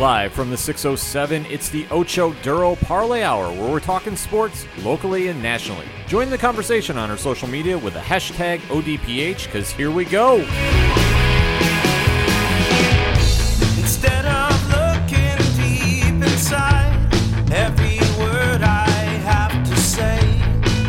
Live from the 607, it's the Ocho Duro Parlay Hour, where we're talking sports locally and nationally. Join the conversation on our social media with the hashtag ODPH, because here we go. Instead of looking deep inside, every word I have to say,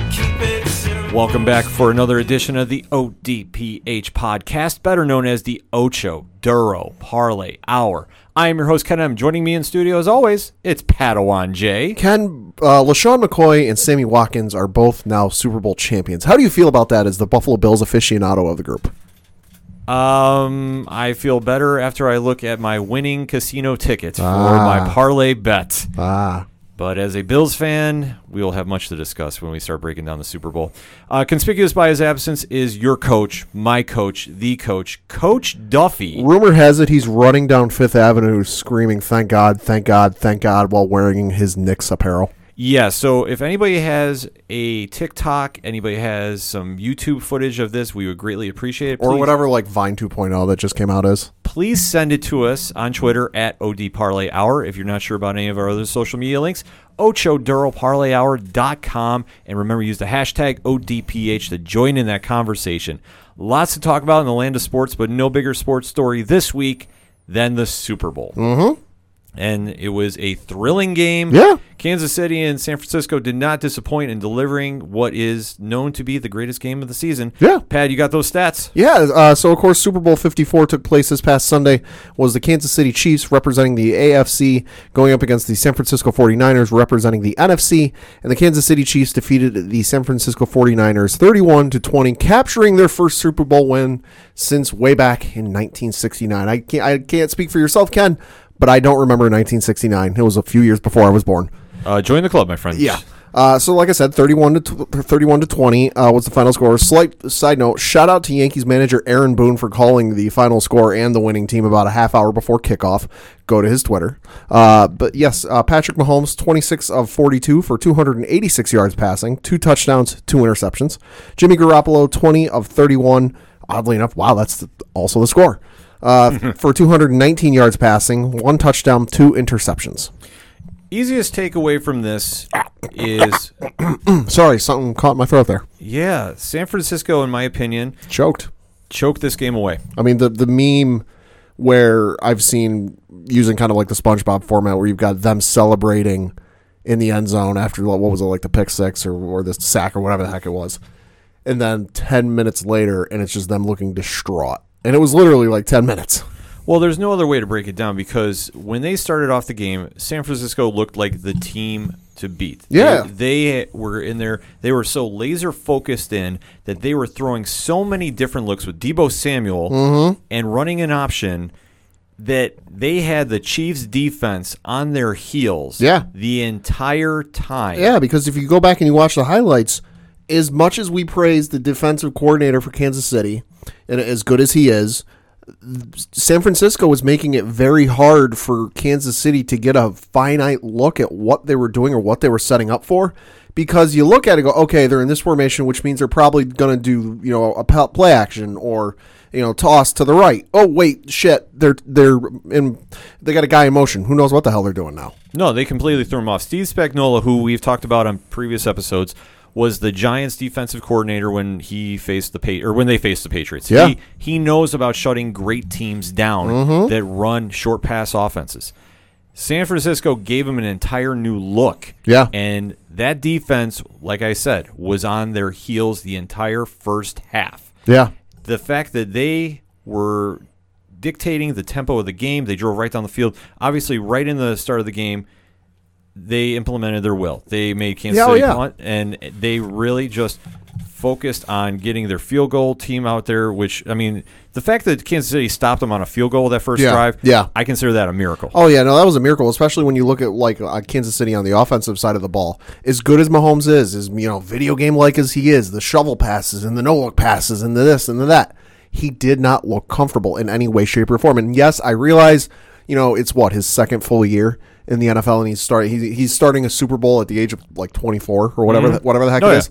keep it simple. Welcome back for another edition of the ODPH podcast, better known as the Ocho Duro Parlay Hour. I am your host, Ken M. Joining me in studio, as always, it's Padawan J. Ken, uh, LeSean McCoy and Sammy Watkins are both now Super Bowl champions. How do you feel about that as the Buffalo Bills aficionado of the group? Um, I feel better after I look at my winning casino tickets for Ah. my parlay bet. Ah, But as a Bills fan, we will have much to discuss when we start breaking down the Super Bowl. Uh, conspicuous by his absence is your coach, my coach, the coach, Coach Duffy. rumor has it he's running down Fifth Avenue screaming, thank God, thank God, thank God, while wearing his Knicks apparel. Yeah, so if anybody has a TikTok, anybody has some YouTube footage of this, we would greatly appreciate it. Or whatever, like Vine 2.0 that just came out as. Please send it to us on Twitter at OD Parlay Hour. If you're not sure about any of our other social media links, OchoDuroParlayHour.com. And remember, use the hashtag ODPH to join in that conversation. Lots to talk about in the land of sports, but no bigger sports story this week than the Super Bowl. Mm-hmm. And it was a thrilling game. Yeah. Kansas City and San Francisco did not disappoint in delivering what is known to be the greatest game of the season. Yeah. Pat, you got those stats? Yeah, uh, so of course, Super Bowl 54 took place this past Sunday. Was the Kansas City Chiefs representing the AFC going up against the San Francisco 49ers representing the NFC, and the Kansas City Chiefs defeated the San Francisco 49ers 31 to 20, capturing their first Super Bowl win since way back in 1969. I can't, I can't speak for yourself, Ken, but I don't remember 1969. It was a few years before I was born. Uh, join the club, my friend. Yeah. Uh, so, like I said, thirty-one to tw- thirty-one to twenty uh, was the final score. Slight side note: shout out to Yankees manager Aaron Boone for calling the final score and the winning team about a half hour before kickoff. Go to his Twitter. Uh, but yes, uh, Patrick Mahomes, twenty-six of forty-two for two hundred and eighty-six yards passing, two touchdowns, two interceptions. Jimmy Garoppolo, twenty of thirty-one. Oddly enough, wow, that's the, also the score. Uh, for 219 yards passing, one touchdown, two interceptions. Easiest takeaway from this is Sorry, something caught my throat there. yeah, San Francisco, in my opinion, Choked. choked this game away. I mean, the the meme where I've seen using kind of like the SpongeBob format, where you've got them celebrating in the end zone after what was it like the pick six or or the sack or whatever the heck it was, and then ten minutes later, and it's just them looking distraught, and it was literally like ten minutes. Well, there's no other way to break it down because when they started off the game, San Francisco looked like the team to beat. Yeah. They, they were in there. They were so laser focused in that they were throwing so many different looks with Deebo Samuel Mm-hmm. and running an option that they had the Chiefs defense on their heels Yeah. the entire time. Yeah, because if you go back and you watch the highlights, as much as we praise the defensive coordinator for Kansas City, as good as he is, San Francisco was making it very hard for Kansas City to get a finite look at what they were doing or what they were setting up for. Because you look at it, and go, okay, they're in this formation, which means they're probably going to do, you know, a play action or, you know, toss to the right. Oh wait, shit, they're they're in, they got a guy in motion. Who knows what the hell they're doing now? No, they completely threw him off. Steve Spagnuolo, who we've talked about on previous episodes, was the Giants' defensive coordinator when he faced the pa- or when they faced the Patriots. Yeah. He, he knows about shutting great teams down mm-hmm. that run short pass offenses. San Francisco gave him an entire new look. Yeah. And that defense, like I said, was on their heels the entire first half Yeah, the fact that they were dictating the tempo of the game, they drove right down the field. Obviously, right in the start of the game, they implemented their will. They made Kansas Yeah, oh, City yeah. punt, and they really just focused on getting their field goal team out there. Which I mean, the fact that Kansas City stopped them on a field goal that first Yeah, drive, yeah. I consider that a miracle. Oh yeah, no, that was a miracle, especially when you look at like uh, Kansas City on the offensive side of the ball. As good as Mahomes is, as you know, video game like as he is, the shovel passes and the no look passes and the this and the that, he did not look comfortable in any way, shape, or form. And yes, I realize, you know, it's what his second full year in the NFL, and he's starting he's, he's starting a Super Bowl at the age of like twenty four or whatever, mm-hmm. the, whatever the heck Oh, it yeah. is.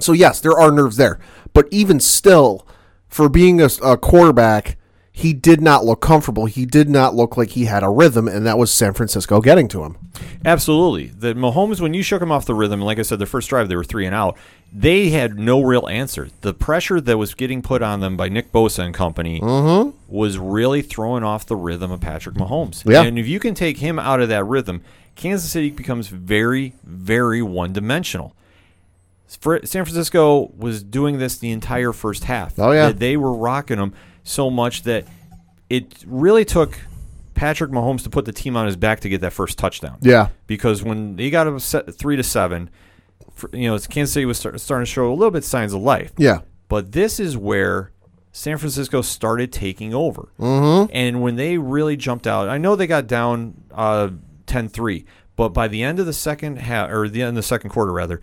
So yes, there are nerves there, but even still, for being a, a quarterback, he did not look comfortable. He did not look like he had a rhythm, and that was San Francisco getting to him. Absolutely. The Mahomes, when you shook him off the rhythm, like I said, the first drive they were three and out. They had no real answer. The pressure that was getting put on them by Nick Bosa and company mm-hmm. was really throwing off the rhythm of Patrick Mahomes. Yeah. And if you can take him out of that rhythm, Kansas City becomes very, very one dimensional. San Francisco was doing this the entire first half. Oh, yeah. They- They were rocking them so much that it really took Patrick Mahomes to put the team on his back to get that first touchdown Yeah, because when they got a set three to seven, for, you know, Kansas City was start, starting to show a little bit signs of life. yeah, But this is where San Francisco started taking over. Mm-hmm. And when they really jumped out, I know they got down uh, 10-3, but by the end of the second half, or the end of the second quarter rather,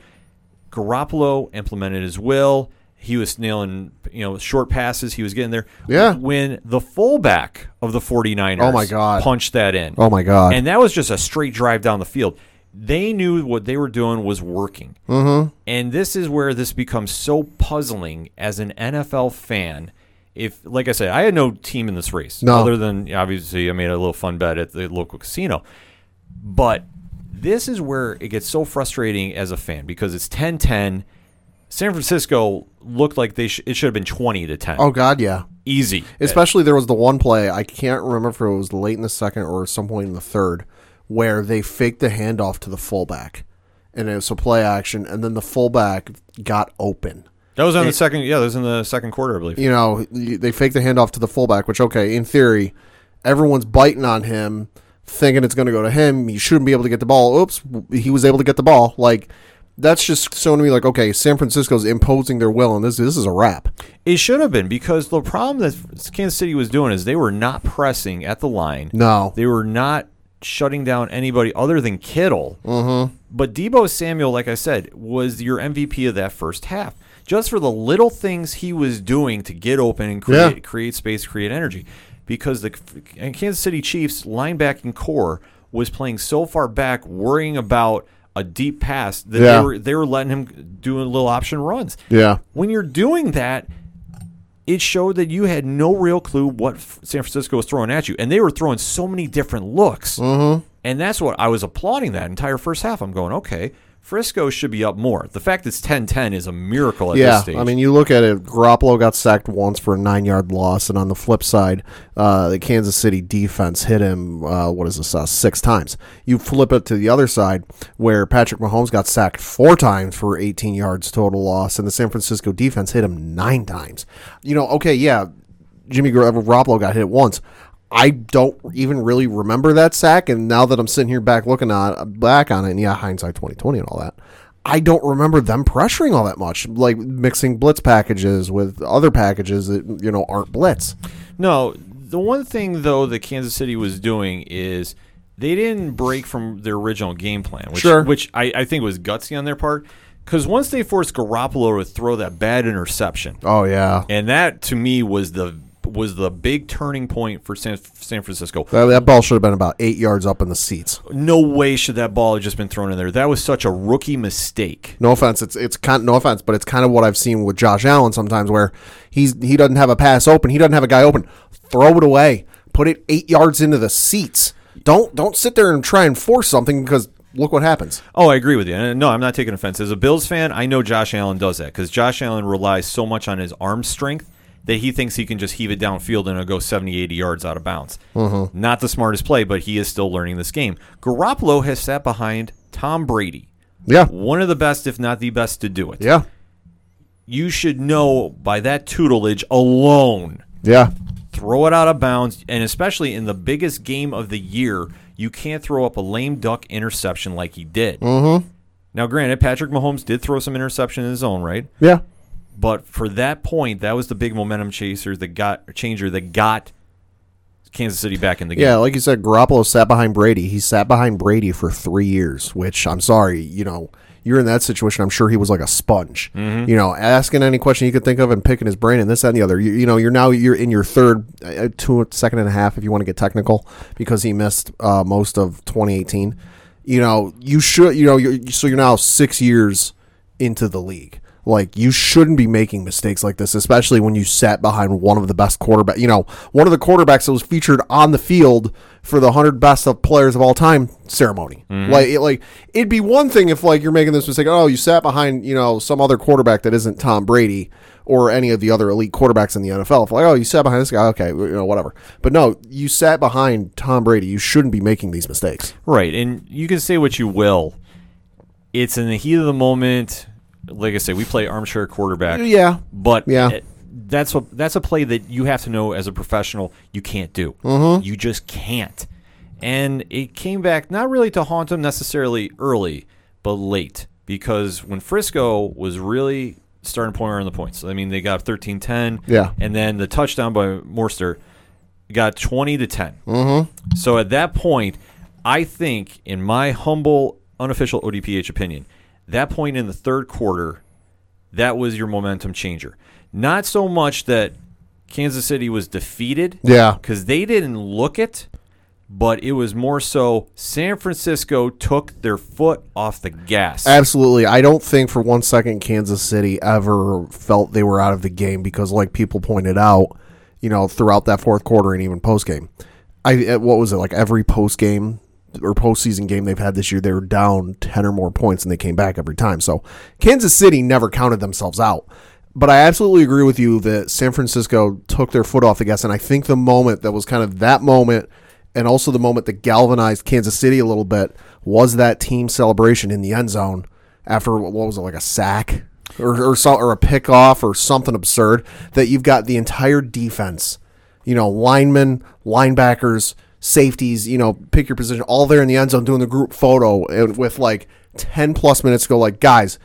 Garoppolo implemented his will. He was nailing, you know, short passes. He was getting there. Yeah. When the fullback of the 49ers Oh, my God. punched that in. Oh, my God. And that was just a straight drive down the field. They knew what they were doing was working. Mm-hmm. And this is where this becomes so puzzling as an NFL fan. If, like I said, I had no team in this race No. other than obviously I made a little fun bet at the local casino. But this is where it gets so frustrating as a fan because it's 10 10. San Francisco looked like they sh- it should have been 20 to 10. oh God, yeah. Easy. Especially there was the one play I can't remember if it was late in the second or some point in the third where they faked the handoff to the fullback, and it was a play action, and then the fullback got open. That was on the second. Yeah, that was in the second quarter, I believe. You know, they faked the handoff to the fullback, which okay, in theory, everyone's biting on him, thinking it's going to go to him. He shouldn't be able to get the ball. Oops, he was able to get the ball. Like that's just showing me like okay, San Francisco's imposing their will, and this this is a wrap. It should have been because the problem that Kansas City was doing is they were not pressing at the line. No, They were not shutting down anybody other than Kittle. Mm-hmm. But Deebo Samuel, like I said, was your MVP of that first half. Just for the little things he was doing to get open and create, Yeah. create space, create energy. Because the Kansas City Chiefs linebacking corps was playing so far back, worrying about a deep pass that Yeah. they were they were letting him do a little option runs. yeah, When you're doing that, it showed that you had no real clue what San Francisco was throwing at you, and they were throwing so many different looks. Mm-hmm. And that's what I was applauding that entire first half. I'm going, okay, Frisco should be up more. The fact it's 10-10 is a miracle at yeah. this stage. I mean, you look at it. Garoppolo got sacked once for a nine yard loss, and on the flip side, uh, the Kansas City defense hit him. Uh, what is this? Uh, six times. You flip it to the other side, where Patrick Mahomes got sacked four times for 18 yards total loss, and the San Francisco defense hit him nine times. You know, okay, yeah, Jimmy Gar- Garoppolo got hit once. I don't even really remember that sack, and now that I'm sitting here back looking on back on it, and yeah, hindsight 2020 and all that, I don't remember them pressuring all that much, like mixing blitz packages with other packages that you know aren't blitz. No, the one thing though that Kansas City was doing is they didn't break from their original game plan, which, Sure. which I, I think was gutsy on their part. Because once they forced Garoppolo to throw that bad interception, Oh yeah, and that to me was the was the big turning point for San, San Francisco. that, that ball should have been about eight yards up in the seats. No way should that ball have just been thrown in there. That was such a rookie mistake. No offense, it's it's kind no offense, but it's kind of what I've seen with Josh Allen sometimes, where he's he doesn't have a pass open, he doesn't have a guy open, throw it away, put it eight yards into the seats. Don't don't sit there and try and force something because look what happens. Oh, I agree with you. And no, I'm not taking offense. As a Bills fan, I know Josh Allen does that because Josh Allen relies so much on his arm strength that he thinks he can just heave it downfield and it'll go 70, 80 yards out of bounds. Not the smartest play, but he is still learning this game. Garoppolo has sat behind Tom Brady, Yeah, one of the best, if not the best, to do it. yeah, You should know by that tutelage alone yeah. throw it out of bounds, and especially in the biggest game of the year, you can't throw up a lame duck interception like he did. Mm-hmm. Now, granted, Patrick Mahomes did throw some interception in his own right, Yeah. But for that point, that was the big momentum chaser that got changer that got Kansas City back in the game. Yeah, like you said, Garoppolo sat behind Brady. He sat behind Brady for three years, which I'm sorry, you know, you're in that situation. I'm sure he was like a sponge. You know, asking any question you could think of and picking his brain and this that, and the other. You, you know, you're now you're in your third, uh, two second and a half if you want to get technical, because he missed uh, most of 2018. You know, you should, you know, you're, so you're now six years into the league. Like you shouldn't be making mistakes like this, especially when you sat behind one of the best quarterback. You know, one of the quarterbacks that was featured on the field for the hundred best of players of all time ceremony. Mm-hmm. Like, it, like it'd be one thing if like you're making this mistake. Oh, you sat behind you know some other quarterback that isn't Tom Brady or any of the other elite quarterbacks in the NFL. If like, oh, you sat behind this guy, okay, you know, whatever. But no, you sat behind Tom Brady. You shouldn't be making these mistakes. Right, and you can say what you will. It's in the heat of the moment. Like I said, we play armchair quarterback. Yeah, but Yeah. it- that's a that's a play that you have to know as a professional you can't do. Mm-hmm. You just can't. And it came back not really to haunt him necessarily early, but late because when Frisco was really starting to point around the points. I mean, they got 13-10. Yeah. And then the touchdown by Mostert got 20 to 10. Mm-hmm. So at that point, I think, in my humble, unofficial ODPH opinion, that point in the third quarter, that was your momentum changer. Not so much that Kansas City was defeated, Yeah. because they didn't look it, but it was more so San Francisco took their foot off the gas. Absolutely. I don't think for one second Kansas City ever felt they were out of the game because, like people pointed out, you know, throughout that fourth quarter and even post game, I uh, what was it like every post game or postseason game they've had this year, they were down ten or more points and they came back every time. So Kansas City never counted themselves out. But I absolutely agree with you that San Francisco took their foot off the gas, and I think the moment that was kind of that moment and also the moment that galvanized Kansas City a little bit was that team celebration in the end zone after what was it like a sack or or, or a pickoff or something absurd that you've got the entire defense, you know, linemen, linebackers, safeties, you know, pick your position, all there in the end zone doing the group photo and with like ten plus minutes to go. Like guys,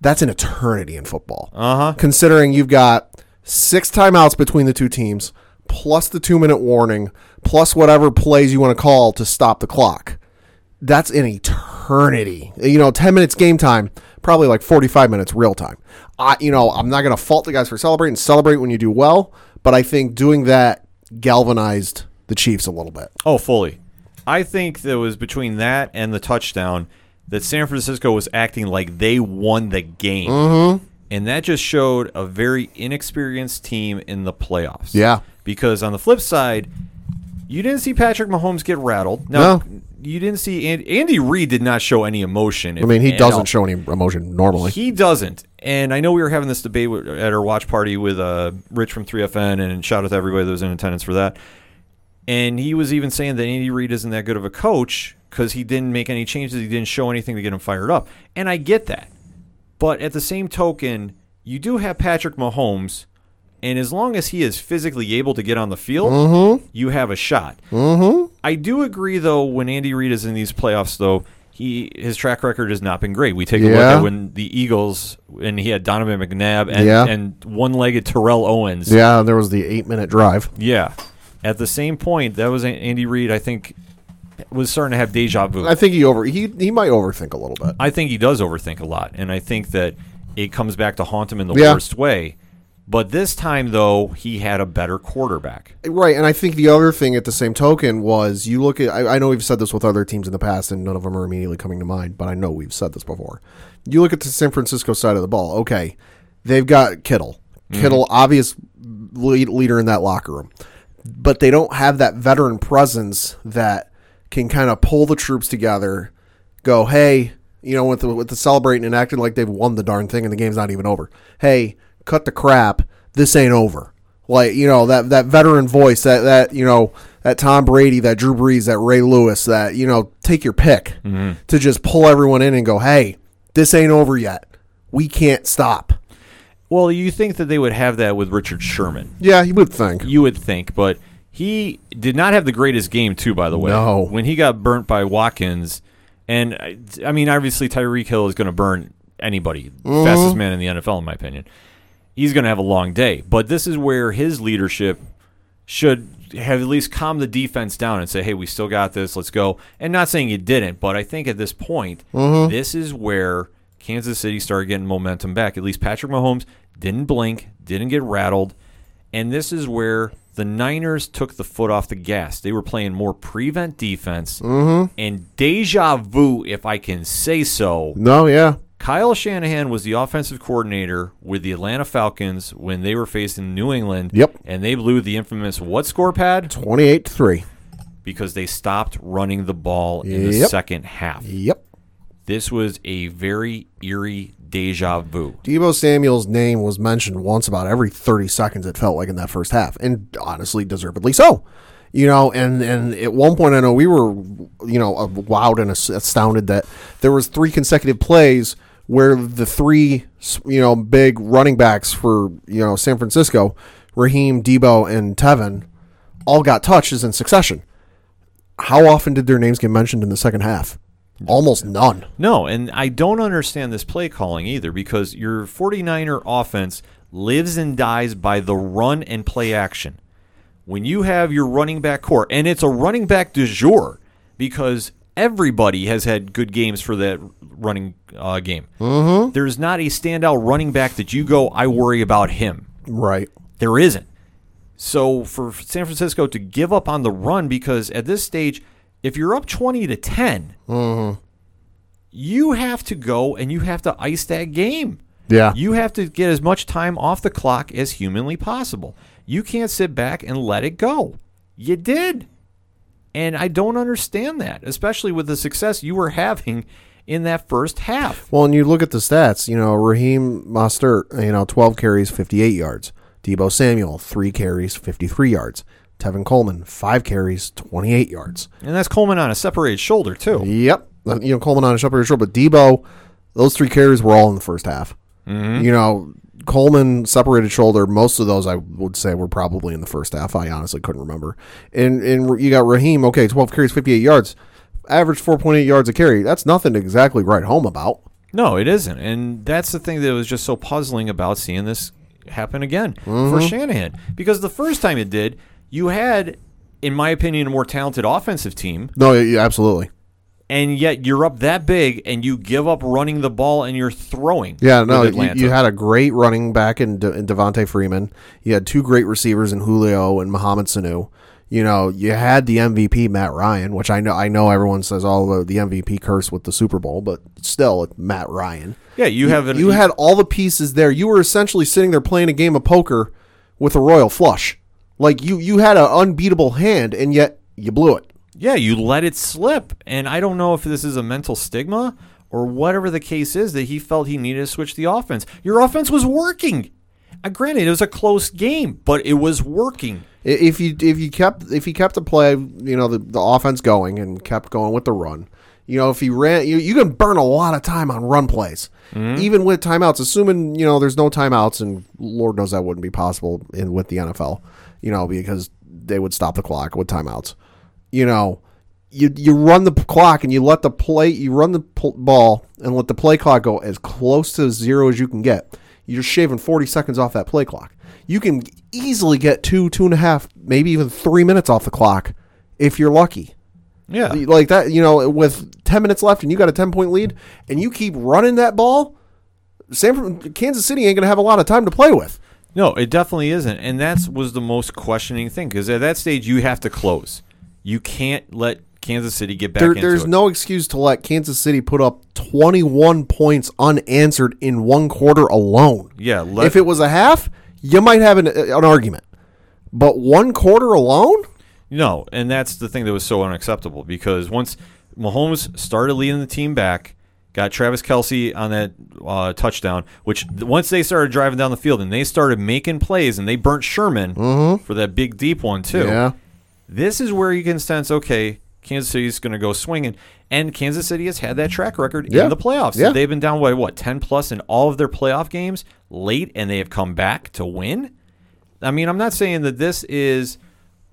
that's an eternity in football. Uh huh. Considering you've got six timeouts between the two teams, plus the two minute warning, plus whatever plays you want to call to stop the clock. That's an eternity. You know, 10 minutes game time, probably like 45 minutes real time. I, you know, I'm not going to fault the guys for celebrating. Celebrate when you do well, but I think doing that galvanized the Chiefs a little bit. Oh, fully. I think there was between that and the touchdown that San Francisco was acting like they won the game. Mm-hmm. And that just showed a very inexperienced team in the playoffs. Yeah. Because on the flip side, you didn't see Patrick Mahomes get rattled. No. No. You didn't see Andy, Andy Reid did not show any emotion. I mean, he doesn't all. show any emotion normally. He doesn't. And I know we were having this debate at our watch party with uh, Rich from 3FN, and shout out to everybody that was in attendance for that. And he was even saying that Andy Reid isn't that good of a coach because he didn't make any changes. He didn't show anything to get him fired up. And I get that. But at the same token, you do have Patrick Mahomes, and as long as he is physically able to get on the field, you have a shot. Mm-hmm. I do agree, though, when Andy Reid is in these playoffs, though, he his track record has not been great. We take a look at when the Eagles and he had Donovan McNabb and, Yeah. and one-legged Terrell Owens. Yeah, there was the eight minute drive. Yeah. At the same point, that was Andy Reid. I think was starting to have deja vu. I think he over he he might overthink a little bit. I think he does overthink a lot, and I think that it comes back to haunt him in the Yeah. worst way. But this time, though, he had a better quarterback. Right, and I think the other thing at the same token was you look at. I, I know we've said this with other teams in the past, and none of them are immediately coming to mind. But I know we've said this before. You look at the San Francisco side of the ball. Okay, they've got Kittle. Mm-hmm. Kittle, obvious lead, leader in that locker room, but they don't have that veteran presence that can kind of pull the troops together. Go, hey, you know, with the with the celebrating and acting like they've won the darn thing, and the game's not even over. Hey, cut the crap. This ain't over like you know that that veteran voice that that you know that Tom Brady that Drew Brees that Ray Lewis that you know take your pick mm-hmm. to just pull everyone in and go hey this ain't over yet we can't stop Well, you think that they would have that with Richard Sherman. yeah you would think You would think, but he did not have the greatest game, too, by the way. No. When he got burnt by Watkins, and I, I mean, obviously, Tyreek Hill is going to burn anybody, Mm-hmm. fastest man in the NFL, in my opinion. He's going to have a long day. But this is where his leadership should have at least calmed the defense down and say, hey, we still got this. Let's go. And not saying you didn't, but I think at this point, Mm-hmm. this is where Kansas City started getting momentum back. At least Patrick Mahomes didn't blink, didn't get rattled. And this is where the Niners took the foot off the gas. They were playing more prevent defense. Mm-hmm. And deja vu, if I can say so, no yeah Kyle Shanahan was the offensive coordinator with the Atlanta Falcons when they were facing New England. Yep. And they blew the infamous what score pad? 28 3. Because they stopped running the ball in the second half. Yep. This was a very eerie deja vu. Deebo Samuel's name was mentioned once about every 30 seconds, it felt like in that first half, and honestly, deservedly so. You know, and, and at one point, I know we were, you know, uh, wowed and astounded that there was three consecutive plays where the three, you know, big running backs for, you know, San Francisco, Raheem, Deebo, and Tevin, all got touches in succession. How often did their names get mentioned in the second half? Almost none. No, and I don't understand this play calling either because your 49er offense lives and dies by the run and play action. When you have your running back corps, and it's a running back du jour because everybody has had good games for that running uh, game. Mm-hmm. There's not a standout running back that you go, I worry about him. Right. There isn't. So for San Francisco to give up on the run because at this stage, if you're up 20 to 10, mm-hmm. you have to go and you have to ice that game. Yeah. You have to get as much time off the clock as humanly possible. You can't sit back and let it go. You did. And I don't understand that, especially with the success you were having in that first half. Well, and you look at the stats, you know, Raheem Mostert, you know, 12 carries, 58 yards. Deebo Samuel, 3 carries, 53 yards. Tevin Coleman, 5 carries, 28 yards. And that's Coleman on a separated shoulder, too. Yep. You know, Coleman on a separated shoulder. but Deebo, those three carries were all in the first half. Mm-hmm. You know, Coleman separated shoulder. Most of those I would say were probably in the first half. I honestly couldn't remember. And and you got Raheem. Okay, twelve carries, fifty eight yards, average four point eight yards a carry. That's nothing to exactly write home about. No, it isn't. And that's the thing that was just so puzzling about seeing this happen again for mm-hmm. Shanahan. Because the first time it did, you had, in my opinion, a more talented offensive team, No, yeah, absolutely. and yet you're up that big and you give up running the ball and you're throwing. Yeah, with no, you, Atlanta. you had a great running back in, De, in Devonta Freeman. You had two great receivers in Julio and Mohamed Sanu. You know, you had the MVP Matt Ryan, which I know I know everyone says all the, the MVP curse with the Super Bowl, but still, it's Matt Ryan. yeah, you have an, You had all the pieces there. You were essentially sitting there playing a game of poker with a royal flush. Like you, you had an unbeatable hand, and yet you blew it. Yeah, you let it slip. And I don't know if this is a mental stigma or whatever the case is that he felt he needed to switch the offense. Your offense was working. Uh, granted, it was a close game, but it was working. If you if you kept if you kept the play, you know the, the offense going and kept going with the run. You know, if he ran, you you can burn a lot of time on run plays, even with timeouts. Assuming you know there's no timeouts, and Lord knows that wouldn't be possible in with the NFL. You know, because they would stop the clock with timeouts. You know, you you run the clock and you let the play you run the pl- ball and let the play clock go as close to zero as you can get. You're shaving 40 seconds off that play clock. You can easily get two, two and a half, maybe even three minutes off the clock if you're lucky. Yeah. Like that, you know, with 10 minutes left and you got a 10 point lead and you keep running that ball, San Kansas City ain't going to have a lot of time to play with. No, it definitely isn't, and that was the most questioning thing because at that stage you have to close. You can't let Kansas City get back There, there's it. no excuse to let Kansas City put up 21 points unanswered in one quarter alone. Yeah, let- if it was a half, you might have an, uh, an argument. But one quarter alone? No, and that's the thing that was so unacceptable because once Mahomes started leading the team back, got Travis Kelce on that uh, touchdown, which once they started driving down the field and they started making plays and they burnt Sherman for that big deep one too. Mm-hmm. Yeah. This is where you can sense, okay, Kansas City's going to go swinging, and Kansas City has had that track record Yeah. in the playoffs. Yeah. They've been down by what ten plus in all of their playoff games late, and they have come back to win. I mean, I'm not saying that this is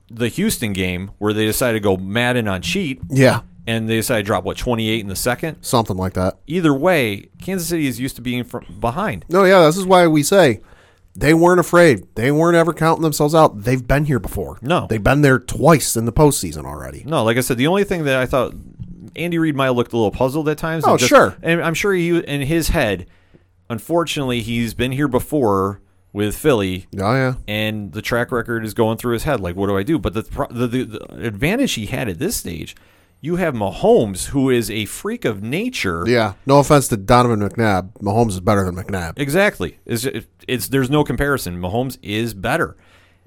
the Houston game where they decided to go Madden on cheat Yeah. And they decided to drop what 28 in the second. Something like that. Either way, Kansas City is used to being from behind. No, yeah, this is why we say they weren't afraid. They weren't ever counting themselves out. They've been here before. No. They've been there twice in the postseason already. No, like I said, the only thing that I thought Andy Reid might have looked a little puzzled at times. Oh, and just- sure. and I'm sure he in his head. Unfortunately, he's been here before with Philly, Oh, yeah. and the track record is going through his head. Like, what do I do? But the the, the, the advantage he had at this stage, you have Mahomes, who is a freak of nature. Yeah. No offense to Donovan McNabb. Mahomes is better than McNabb. Exactly. It's, it's there's no comparison. Mahomes is better.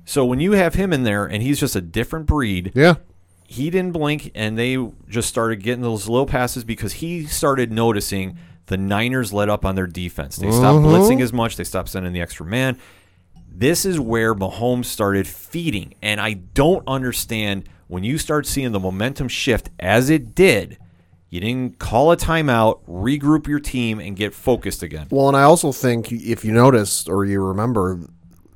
So when you have him in there and he's just a different breed, Yeah. he didn't blink and they just started getting those little passes because he started noticing the Niners let up on their defense. They stopped mm-hmm. blitzing as much, they stopped sending the extra man. This is where Mahomes started feeding. And I don't understand when you start seeing the momentum shift as it did. You didn't call a timeout, regroup your team, and get focused again. Well, and I also think if you noticed or you remember,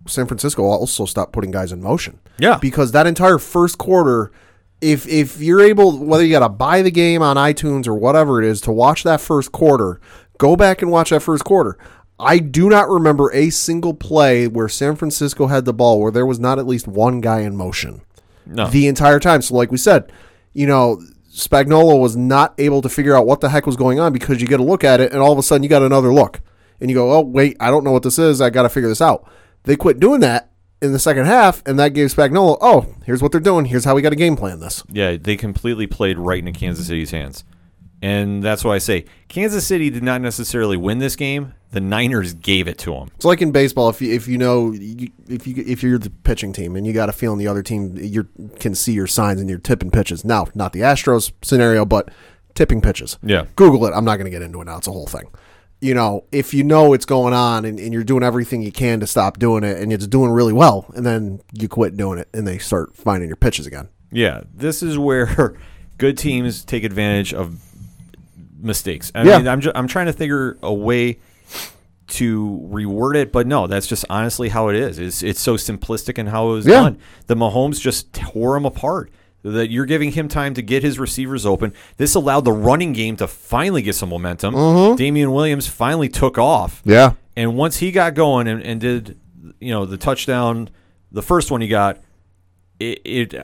San Francisco also stopped putting guys in motion. Yeah. Because that entire first quarter, if if you're able, whether you got to buy the game on iTunes or whatever it is to watch that first quarter, go back and watch that first quarter. I do not remember a single play where San Francisco had the ball where there was not at least one guy in motion No. the entire time. So, like we said, you know, Spagnuolo was not able to figure out what the heck was going on because you get a look at it and all of a sudden you got another look and you go, oh, wait, I don't know what this is. I got to figure this out. They quit doing that in the second half, and that gave Spagnuolo, oh, here's what they're doing. Here's how we got to game plan this. Yeah, they completely played right into Kansas City's hands. And that's why I say Kansas City did not necessarily win this game. The Niners gave it to them. It's like in baseball. If you if you know you- if you if you're the pitching team and you got a feeling the other team you can see your signs and you're tipping pitches. Now, not the Astros scenario, but tipping pitches. Yeah. Google it. I'm not going to get into it now. It's a whole thing. You know, if you know it's going on and, and you're doing everything you can to stop doing it and it's doing really well, and then you quit doing it and they start finding your pitches again. Yeah, this is where good teams take advantage of mistakes. I Yeah. mean, I'm ju- I'm trying to figure a way to reword it, but no, that's just honestly how it is. It's it's so simplistic in how it was Yeah. done. The Mahomes just tore him apart. That you're giving him time to get his receivers open. This allowed the running game to finally get some momentum. Mm-hmm. Damien Williams finally took off. Yeah. And once he got going and, and did, you know, the touchdown, the first one he got, it, it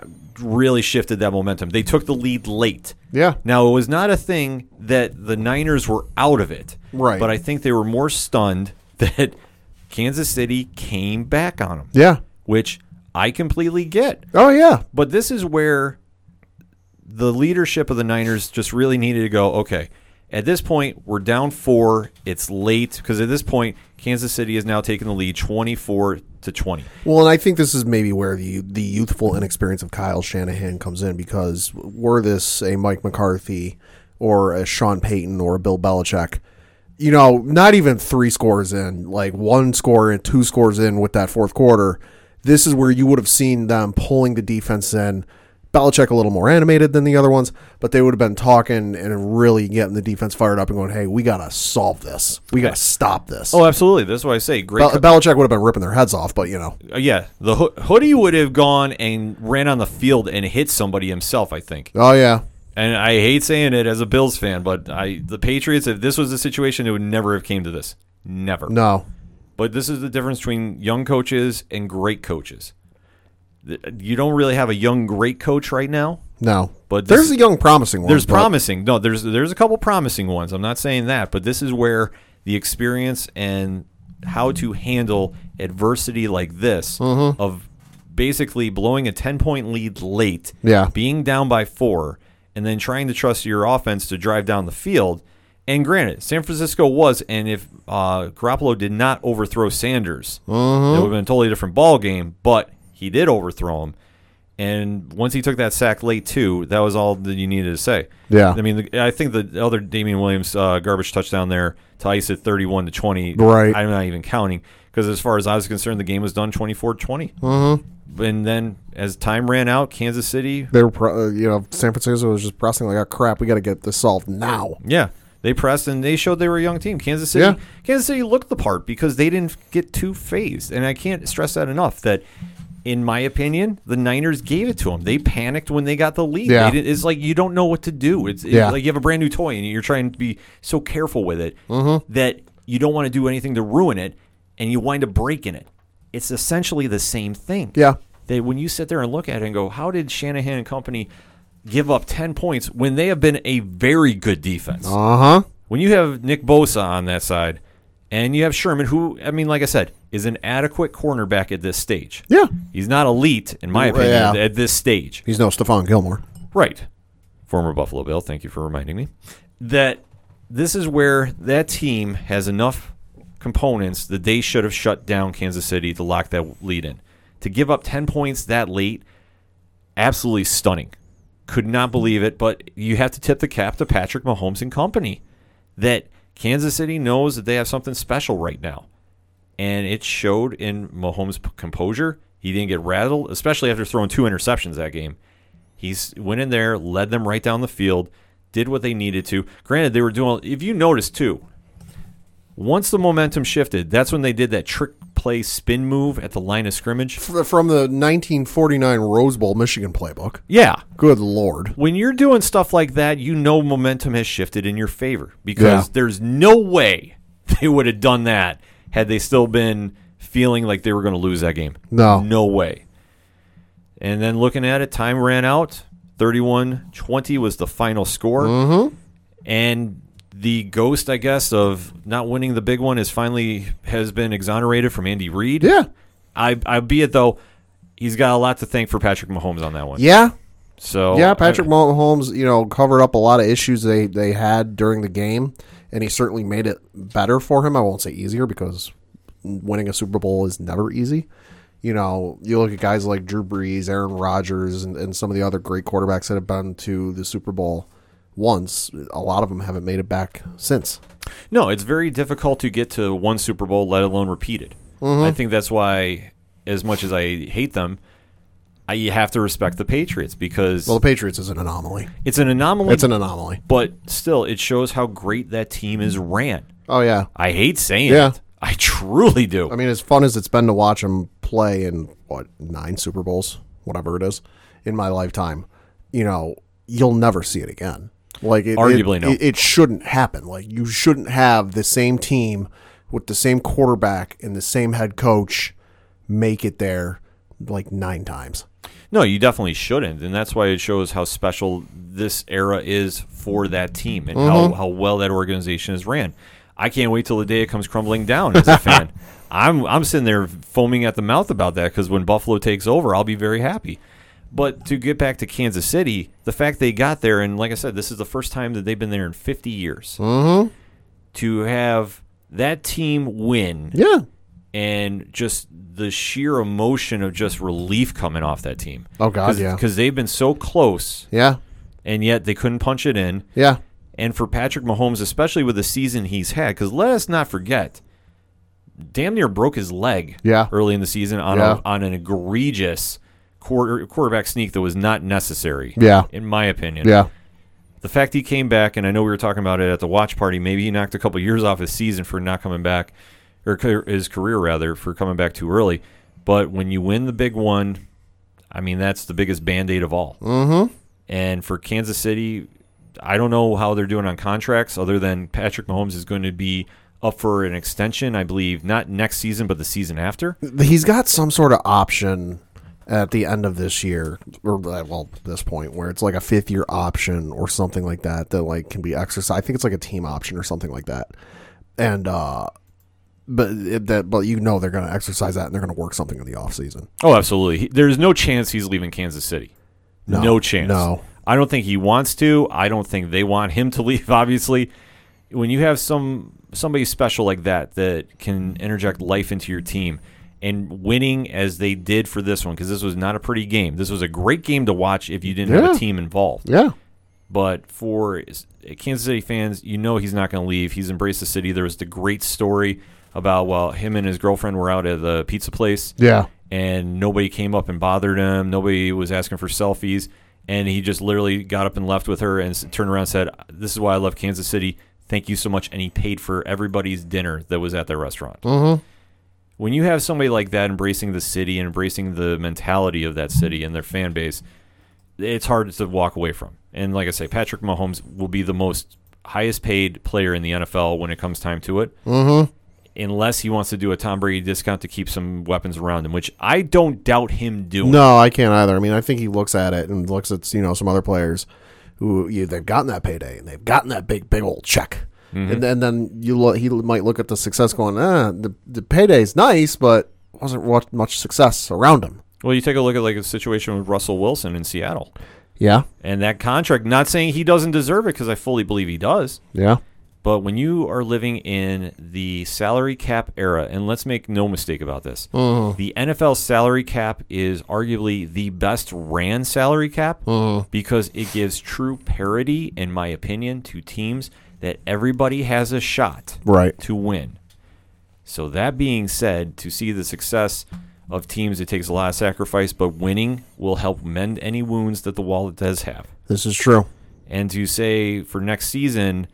really shifted that momentum. They took the lead late. Yeah. Now, it was not a thing that the Niners were out of it. Right. But I think they were more stunned that Kansas City came back on them, Yeah. which I completely get. Oh yeah. But this is where the leadership of the Niners just really needed to go, okay, at this point, we're down four. It's late because at this point, Kansas City has now taken the lead 24 to 20. Well, and I think this is maybe where the the youthful inexperience of Kyle Shanahan comes in because were this a Mike McCarthy or a Sean Payton or a Bill Belichick, you know, not even three scores in, like one score and two scores in with that fourth quarter, this is where you would have seen them pulling the defense in. Belichick a little more animated than the other ones, but they would have been talking and really getting the defense fired up and going, "Hey, we gotta solve this. We gotta stop this." Oh, absolutely. That's why I say great. Bel- Belichick would have been ripping their heads off, but you know, Uh, yeah, the ho- hoodie would have gone and ran on the field and hit somebody himself. I think, oh yeah, and I hate saying it as a Bills fan, but I the Patriots. If this was a situation, it would never have came to this. Never. no, But this is the difference between young coaches and great coaches. You don't really have a young great coach right now. No, But there's a young promising one. There's but- promising. No, there's there's a couple promising ones. I'm not saying that, but this is where the experience and how to handle adversity like this Mm-hmm. of basically blowing a 10 point lead late, Yeah. being down by 4 and then trying to trust your offense to drive down the field. And granted, San Francisco was, and if uh, Garoppolo did not overthrow Sanders, Mm-hmm. it would have been a totally different ball game. But he did overthrow him, and once he took that sack late too, that was all that you needed to say. Yeah. I mean, the, I think the other Damien Williams uh, garbage touchdown there to ice it thirty-one to twenty. Right. I'm not even counting because as far as I was concerned, the game was done 24-20. Mm-hmm. And then as time ran out, Kansas City, They were, pro- uh, you know, San Francisco was just pressing like, oh, crap, we got to get this solved now. yeah, they pressed and they showed they were a young team. Kansas City, Yeah. Kansas City looked the part because they didn't get too phased, and I can't stress that enough. That. In my opinion, the Niners gave it to them. They panicked when they got the lead. Yeah. It's like you don't know what to do. It's, it's Yeah. like you have a brand new toy and you're trying to be so careful with it Mm-hmm. that you don't want to do anything to ruin it, and you wind up breaking it. It's essentially the same thing. Yeah. That when you sit there and look at it and go, how did Shanahan and company give up 10 points when they have been a very good defense? Uh huh. When you have Nick Bosa on that side, and you have Sherman, who, I mean, like I said, is an adequate cornerback at this stage. Yeah. He's not elite, in my opinion, yeah. at this stage. He's no Stephon Gilmore. Right. former Buffalo Bill. Thank you for reminding me that this is where that team has enough components that they should have shut down Kansas City to lock that lead in. To give up 10 points that late, absolutely stunning. Could not believe it, but you have to tip the cap to Patrick Mahomes and company that Kansas City knows that they have something special right now. And it showed in Mahomes' composure. He didn't get rattled, especially after throwing two interceptions that game. He's went in there, led them right down the field, did what they needed to. Granted, they were doing. If you notice too, once the momentum shifted, that's when they did that trick play spin move at the line of scrimmage. F- From the 1949 Rose Bowl Michigan playbook. Yeah, Good lord. when you're doing stuff like that, you know momentum has shifted in your favor because Yeah. there's no way they would have done that had they still been feeling like they were going to lose that game. No. No way. And then looking at it, time ran out. 31 20 was the final score. Mm-hmm. And the ghost, I guess, of not winning the big one is finally has been exonerated from Andy Reid. Yeah. I, I be it though, he's got a lot to thank for Patrick Mahomes on that one. Yeah. So Yeah, Patrick I- Mahomes, you know, covered up a lot of issues they, they had during the game, and he certainly made it better for him. I won't say easier because winning a Super Bowl is never easy. You know, you look at guys like Drew Brees, Aaron Rodgers, and, and some of the other great quarterbacks that have been to the Super Bowl once. A lot of them haven't made it back since. No, it's very difficult to get to one Super Bowl, let alone repeated. I mm-hmm. think that's why, as much as I hate them, I, you have to respect the Patriots because Well, the Patriots is an anomaly. it's an anomaly. It's an anomaly. but still, it shows how great that team is ran. Oh yeah. I hate saying Yeah. it. I truly do. I mean, as fun as it's been to watch them play in what nine Super Bowls, whatever it is, in my lifetime, you know, you'll never see it again. Like, it, Arguably, it, no. it, it shouldn't happen. Like, you shouldn't have the same team with the same quarterback and the same head coach make it there like nine times. No, you definitely shouldn't, and that's why it shows how special this era is for that team and how, mm-hmm. how well that organization is ran. I can't wait till the day it comes crumbling down as a fan. I'm I'm sitting there foaming at the mouth about that because when Buffalo takes over, I'll be very happy. But to get back to Kansas City, the fact they got there, and like I said, this is the first time that they've been there in 50 years. Mm-hmm. To have that team win Yeah. and just the sheer emotion of just relief coming off that team. Oh, God, yeah. Because they've been so close, Yeah. and yet they couldn't punch it in. Yeah. And for Patrick Mahomes, especially with the season he's had, because let us not forget, damn near broke his leg Yeah. early in the season on, Yeah. a, on an egregious quarter, quarterback sneak that was not necessary, Yeah. in my opinion. Yeah. The fact he came back, and I know we were talking about it at the watch party, maybe he knocked a couple years off his season for not coming back, or his career rather, for coming back too early. But when you win the big one, I mean, that's the biggest band aid of all. Mm-hmm. And for Kansas City, I don't know how they're doing on contracts, other than Patrick Mahomes is going to be up for an extension, I believe, not next season, but the season after. he's got some sort of option at the end of this year or uh, well this point where it's like a fifth year option or something like that that like can be exercised i think it's like a team option or something like that and uh but it, that but you know they're going to exercise that and they're going to work something in the off season Oh, absolutely. He- There's no chance he's leaving Kansas City. No, chance. no. I don't think he wants to. I don't think they want him to leave. Obviously, when you have some somebody special like that that can interject life into your team and winning as they did for this one, because this was not a pretty game. This was a great game to watch if you didn't have a team involved. yeah But for Kansas City fans, you know he's not going to leave. He's embraced the city. There was the great story about well, him and his girlfriend were out at the pizza place yeah and nobody came up and bothered him. Nobody was asking for selfies, and he just literally got up and left with her and turned around and said, "This is why I love Kansas City. Thank you so much." And he paid for everybody's dinner that was at their restaurant. Mm-hmm. When you have somebody like that embracing the city and embracing the mentality of that city and their fan base, it's hard to walk away from. And like I say, Patrick Mahomes will be the most highest paid player in the NFL when it comes time to it mm-hmm. unless he wants to do a Tom Brady discount to keep some weapons around him, which I don't doubt him doing. no i can't either i mean i think he looks at it and looks at you know some other players who you, they've gotten that payday and they've gotten that big big old check Mm-hmm. and, then then you look he might look at the success going ah the, the payday's nice but wasn't much success around him Well, you take a look at like a situation with Russell Wilson in Seattle. Yeah. And that contract, not saying he doesn't deserve it because I fully believe he does. Yeah. But when you are living in the salary cap era, and let's make no mistake about this, mm-hmm. the NFL salary cap is arguably the best ran salary cap mm-hmm. because it gives true parity, in my opinion, to teams that everybody has a shot Right. to win. So that being said, to see the success of teams, it takes a lot of sacrifice, but winning will help mend any wounds that the wallet does have. This is true. And to say for next season,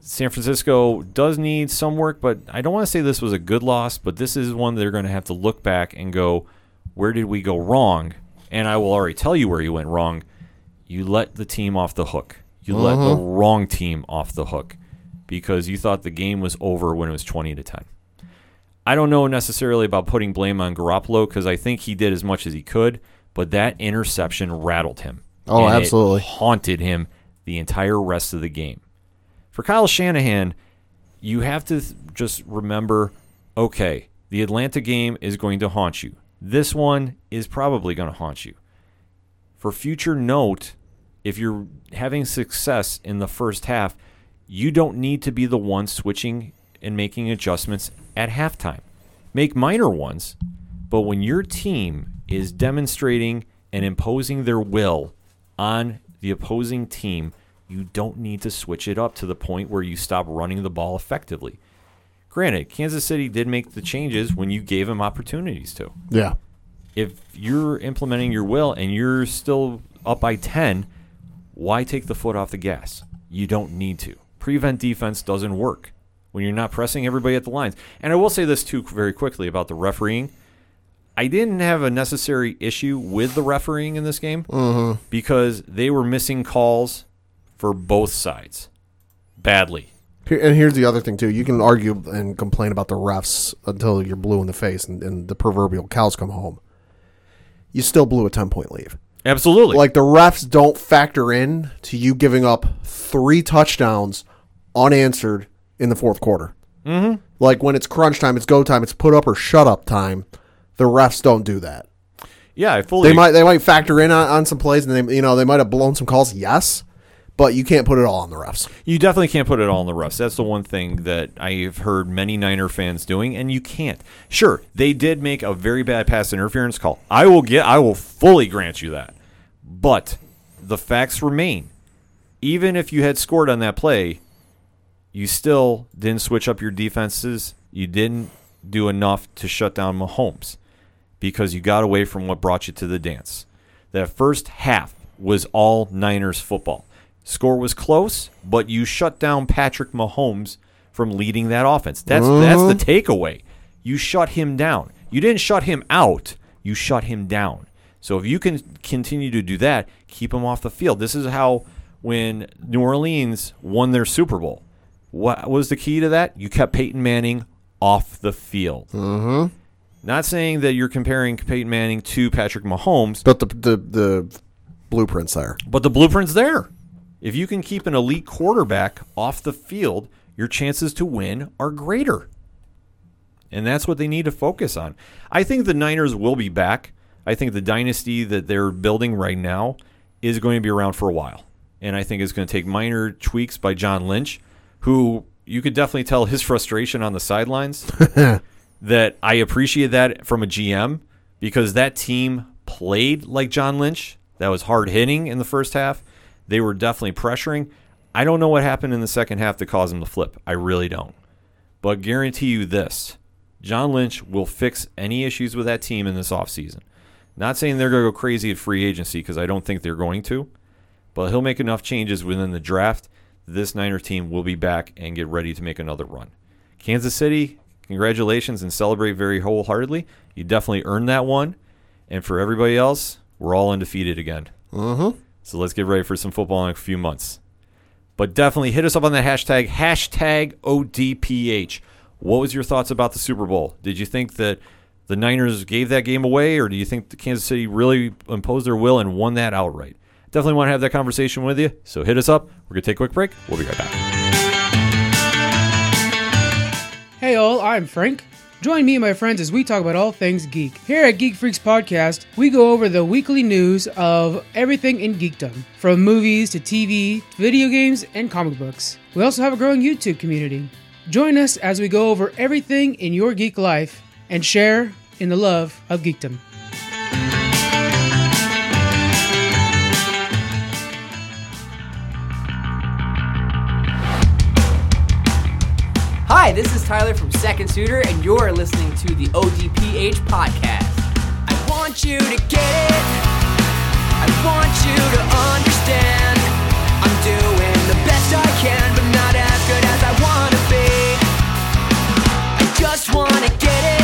San Francisco does need some work, but I don't want to say this was a good loss, but this is one they're going to have to look back and go, where did we go wrong? And I will already tell you where you went wrong. You let the team off the hook. You let the mm-hmm. wrong team off the hook because you thought the game was over when it was 20 to 10. I don't know necessarily about putting blame on Garoppolo because I think he did as much as he could, but that interception rattled him. Oh, absolutely. haunted him the entire rest of the game. For Kyle Shanahan, you have to just remember okay, the Atlanta game is going to haunt you. This one is probably going to haunt you. For future note, if you're having success in the first half, you don't need to be the one switching and making adjustments at halftime. Make minor ones, but when your team is demonstrating and imposing their will on the opposing team, you don't need to switch it up to the point where you stop running the ball effectively. Granted, Kansas City did make the changes when you gave them opportunities to Yeah. if you're implementing your will and you're still up by 10, why take the foot off the gas? You don't need to. Prevent defense doesn't work when you're not pressing everybody at the lines. And I will say this too very quickly about the refereeing. I didn't have a necessary issue with the refereeing in this game mm-hmm. because they were missing calls for both sides badly. And here's the other thing too. You can argue and complain about the refs until you're blue in the face and, and the proverbial cows come home. You still blew a ten point lead. Absolutely. Like the refs don't factor in to you giving up three touchdowns unanswered in the fourth quarter. Mm-hmm. Like when it's crunch time, it's go time, it's put up or shut up time. The refs don't do that. yeah, I fully They might they might factor in on, on some plays and they you know they might have blown some calls. Yes, but you can't put it all on the refs. You definitely can't put it all on the refs. That's the one thing that I've heard many Niner fans doing, and you can't. Sure, they did make a very bad pass interference call. I will get, I will fully grant you that. But the facts remain. Even if you had scored on that play, you still didn't switch up your defenses. You didn't do enough to shut down Mahomes because you got away from what brought you to the dance. That first half was all Niners football. Score was close, but you shut down Patrick Mahomes from leading that offense. That's that's the takeaway. You shut him down. You didn't shut him out. You shut him down. So if you can continue to do that, keep them off the field. This is how when New Orleans won their Super Bowl. What was the key to that? You kept Peyton Manning off the field. Mm-hmm. Not saying that you're comparing Peyton Manning to Patrick Mahomes, But the the the blueprints there. but the blueprint's there. If you can keep an elite quarterback off the field, your chances to win are greater. And that's what they need to focus on. I think the Niners will be back. I think the dynasty that they're building right now is going to be around for a while. And I think it's going to take minor tweaks by John Lynch, who you could definitely tell his frustration on the sidelines. that I appreciate that from a GM because that team played like John Lynch. That was hard hitting in the first half. They were definitely pressuring. I don't know what happened in the second half to cause them to flip. I really don't. But guarantee you this John Lynch will fix any issues with that team in this offseason. Not saying they're going to go crazy at free agency because I don't think they're going to, but he'll make enough changes within the draft. This Niner team will be back and get ready to make another run. Kansas City, congratulations and celebrate very wholeheartedly. You definitely earned that one. And for everybody else, we're all undefeated again. Mm-hmm. So let's get ready for some football in a few months. But definitely hit us up on the hashtag, hashtag ODPH. What was your thoughts about the Super Bowl? Did you think that the Niners gave that game away, or do you think the Kansas City really imposed their will and won that outright? Definitely want to have that conversation with you. So hit us up. We're going to take a quick break. We'll be right back. Hey all, I'm Frank. Join me and my friends as we talk about all things geek. Here at Geek Freaks Podcast, we go over the weekly news of everything in geekdom, from movies to TV, video games, and comic books. We also have a growing YouTube community. Join us as we go over everything in your geek life and share in the love of geekdom. Hi, this is Tyler from Second Suitor, and you're listening to the ODPH podcast. I want you to get it. I want you to understand. I'm doing the best I can, but not as good as I want to be. I just want to get it.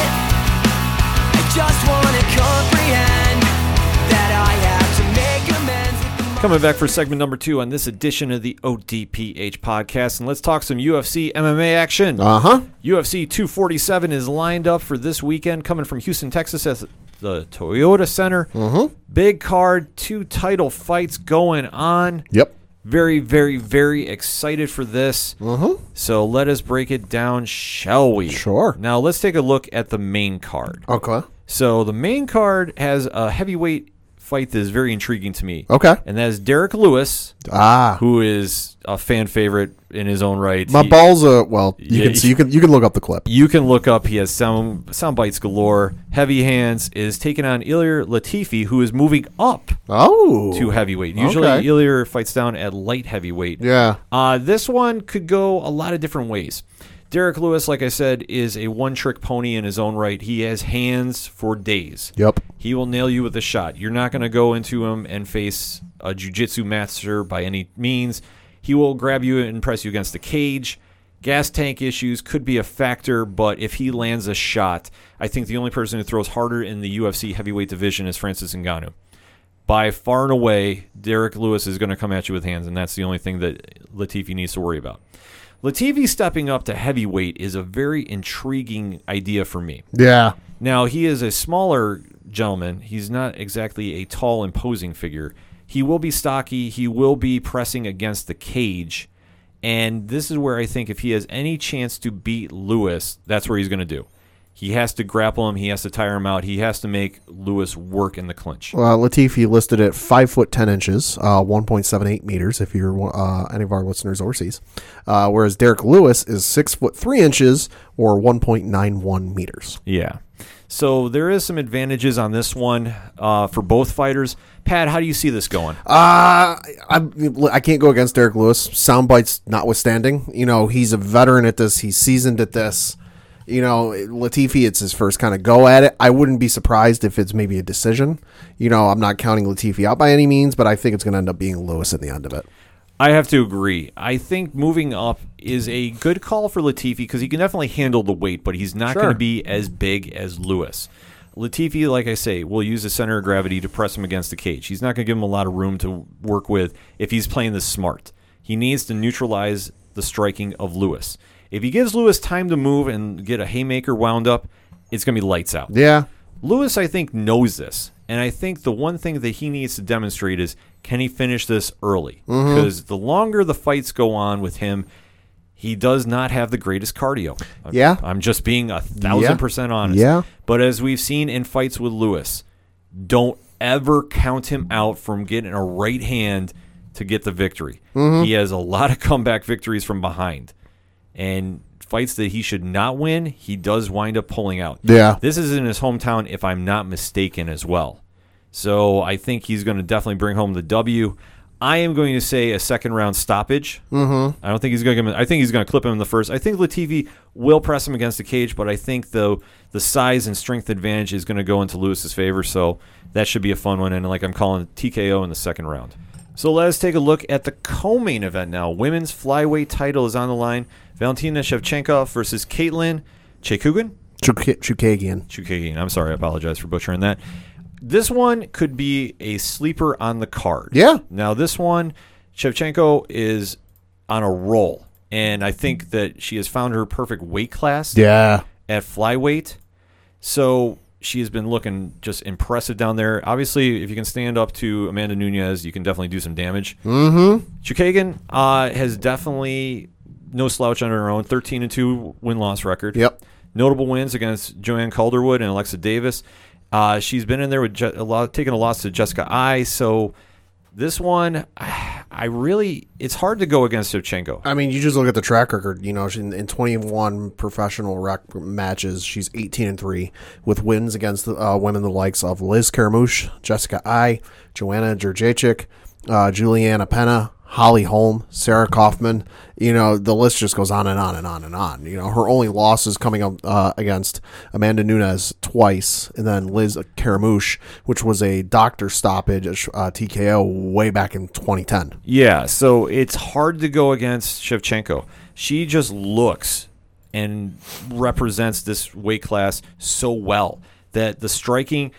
Coming back for segment number two on this edition of the ODPH podcast, and let's talk some UFC MMA action. Uh huh. UFC 247 is lined up for this weekend, coming from Houston, Texas, at the Toyota Center. Mm-hmm. Big card, two title fights going on. Yep. Very, very, very excited for this. Mm-hmm. So let us break it down, shall we? Sure. Now let's take a look at the main card. Okay. So the main card has a heavyweight fight that is very intriguing to me. Okay. And that is Derrick Lewis, Ah. who is a fan favorite in his own right. My He- balls are well. You Yeah, can see, you can you can look up the clip. You can look up. He has sound sound bites galore. Heavy hands is taking on Ilir Latifi, who is moving up Oh. to heavyweight. Usually, Okay. Ilir fights down at light heavyweight. Yeah. Uh, this one could go a lot of different ways. Derrick Lewis, like I said, is a one trick pony in his own right. He has hands for days. Yep. He will nail you with a shot. You're not going to go into him and face a jiu-jitsu master by any means. He will grab you and press you against the cage. Gas tank issues could be a factor, but if he lands a shot, I think the only person who throws harder in the UFC heavyweight division is Francis Ngannou. By far and away, Derrick Lewis is going to come at you with hands, and that's the only thing that Latifi needs to worry about. Latifi stepping up to heavyweight is a very intriguing idea for me. Yeah. Now, he is a smaller gentleman. He's not exactly a tall, imposing figure. He will be stocky. He will be pressing against the cage. And this is where I think if he has any chance to beat Lewis, that's where he's going to do. He has to grapple him. He has to tire him out. He has to make Lewis work in the clinch. Uh, Latifi listed at five foot ten inches, uh, one point seven eight meters. If you're uh, any of our listeners overseas, uh, whereas Derrick Lewis is six foot three inches or one point nine one meters. Yeah. So there is some advantages on this one uh, for both fighters. Pat, how do you see this going? Uh, I, I can't go against Derrick Lewis. Sound bites notwithstanding, you know he's a veteran at this. He's seasoned at this. You know, Latifi, it's his first kind of go at it. I wouldn't be surprised if it's maybe a decision. You know, I'm not counting Latifi out by any means, but I think it's going to end up being Lewis at the end of it. I have to agree. I think moving up is a good call for Latifi because he can definitely handle the weight, but he's not Sure. going to be as big as Lewis. Latifi, like I say, will use the center of gravity to press him against the cage. He's not going to give him a lot of room to work with if he's playing this smart. He needs to neutralize the striking of Lewis. If he gives Lewis time to move and get a haymaker wound up, it's going to be lights out. Yeah, Lewis, I think, knows this. And I think the one thing that he needs to demonstrate is can he finish this early? Because the longer the fights go on with him, he does not have the greatest cardio. I'm- Yeah. I'm just being a thousand Yeah. percent honest. Yeah. But as we've seen in fights with Lewis, don't ever count him out from getting a right hand to get the victory. Mm-hmm. He has a lot of comeback victories from behind. And fights that he should not win, he does wind up pulling out. Yeah. This is in his hometown, if I'm not mistaken, as well. So I think he's going to definitely bring home the W. I am going to say a second round stoppage. Mm-hmm. I don't think he's going to. Him, I think he's going to clip him in the first. I think Latifi will press him against the cage, but I think the the size and strength advantage is going to go into Lewis's favor. So that should be a fun one. And like I'm calling TKO in the second round. So let us take a look at the co-main event now. Women's flyweight title is on the line. Valentina Shevchenko versus Caitlin Chekugan. Chuk- Chookagian. Chookagian. I'm sorry. I apologize for butchering that. This one could be a sleeper on the card. Yeah. Now, this one, Shevchenko is on a roll. And I think that she has found her perfect weight class Yeah. at flyweight. So she has been looking just impressive down there. Obviously, if you can stand up to Amanda Nunes, you can definitely do some damage. Mm-hmm. Chukagan uh, has definitely no slouch on her own. 13 and 2 win loss record. Yep. notable wins against Joanne Calderwood and Alexis Davis. Uh, she's been in there with Je- a lot, taking a loss to Jessica Eye. So this one, I really, it's hard to go against Shevchenko. I mean, you just look at the track record. You know, she, in 21 professional rec matches, she's 18 and three with wins against uh, women the likes of Liz Carmouche, Jessica Eye, Joanna Jędrzejczyk, uh, Julianna Peña, Holly Holm, Sarah Kaufman. You know, the list just goes on and on and on and on. You know, her only losses coming up uh, against Amanda Nunes twice, and then Liz Carmouche, which was a doctor stoppage, uh, TKO, way back in 2010. Yeah, so it's hard to go against Shevchenko. She just looks and represents this weight class so well that the striking,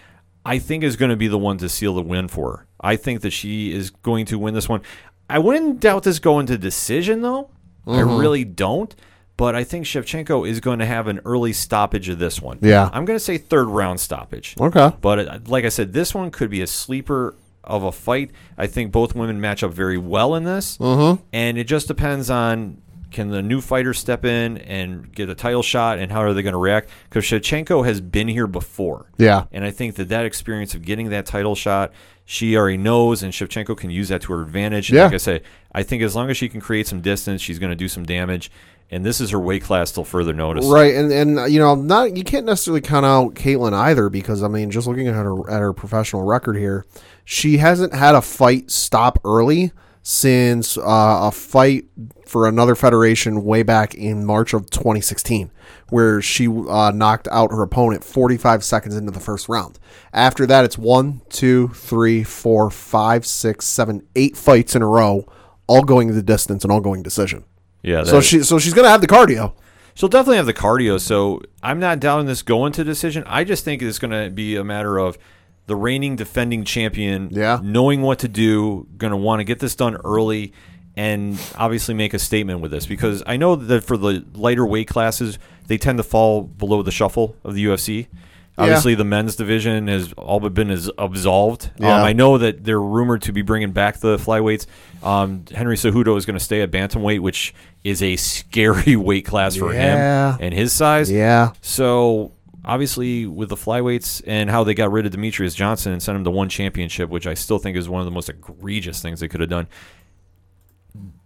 I think, is going to be the one to seal the win for her. I think that she is going to win this one. I wouldn't doubt this going to decision, though. I really don't. But I think Shevchenko is going to have an early stoppage of this one. Yeah. I'm going to say third round stoppage. Okay. But uh, like I said, this one could be a sleeper of a fight. I think both women match up very well in this, mm-hmm. and it just depends on can the new fighter step in and get a title shot, and how are they going to react? Because Shevchenko has been here before, Yeah. and I think that that experience of getting that title shot, she already knows, and Shevchenko can use that to her advantage. And Yeah. Like I say, I think as long as she can create some distance, she's going to do some damage. And this is her weight class till further notice. Right, and and you know, not you can't necessarily count out Caitlyn either because I mean, just looking at her at her professional record here, she hasn't had a fight stop early since uh, a fight for another federation way back in March of 2016, where she uh, knocked out her opponent 45 seconds into the first round. After that, it's one, two, three, four, five, six, seven, eight fights in a row, all going the distance and all going decision. Yeah. So she so she's gonna have the cardio. She'll definitely have the cardio, so I'm not doubting this going to decision. I just think it's going to be a matter of the reigning defending champion Yeah. knowing what to do, going to want to get this done early, and obviously make a statement with this because I know that for the lighter weight classes, they tend to fall below the shuffle of the UFC. Obviously, the men's division has all but been absolved. Yeah. Um, I know that they're rumored to be bringing back the flyweights. Um, Henry Cejudo is going to stay at bantamweight, which is a scary weight class for Yeah. him and his size. Yeah. So obviously, with the flyweights and how they got rid of Demetrious Johnson and sent him to one championship, which I still think is one of the most egregious things they could have done.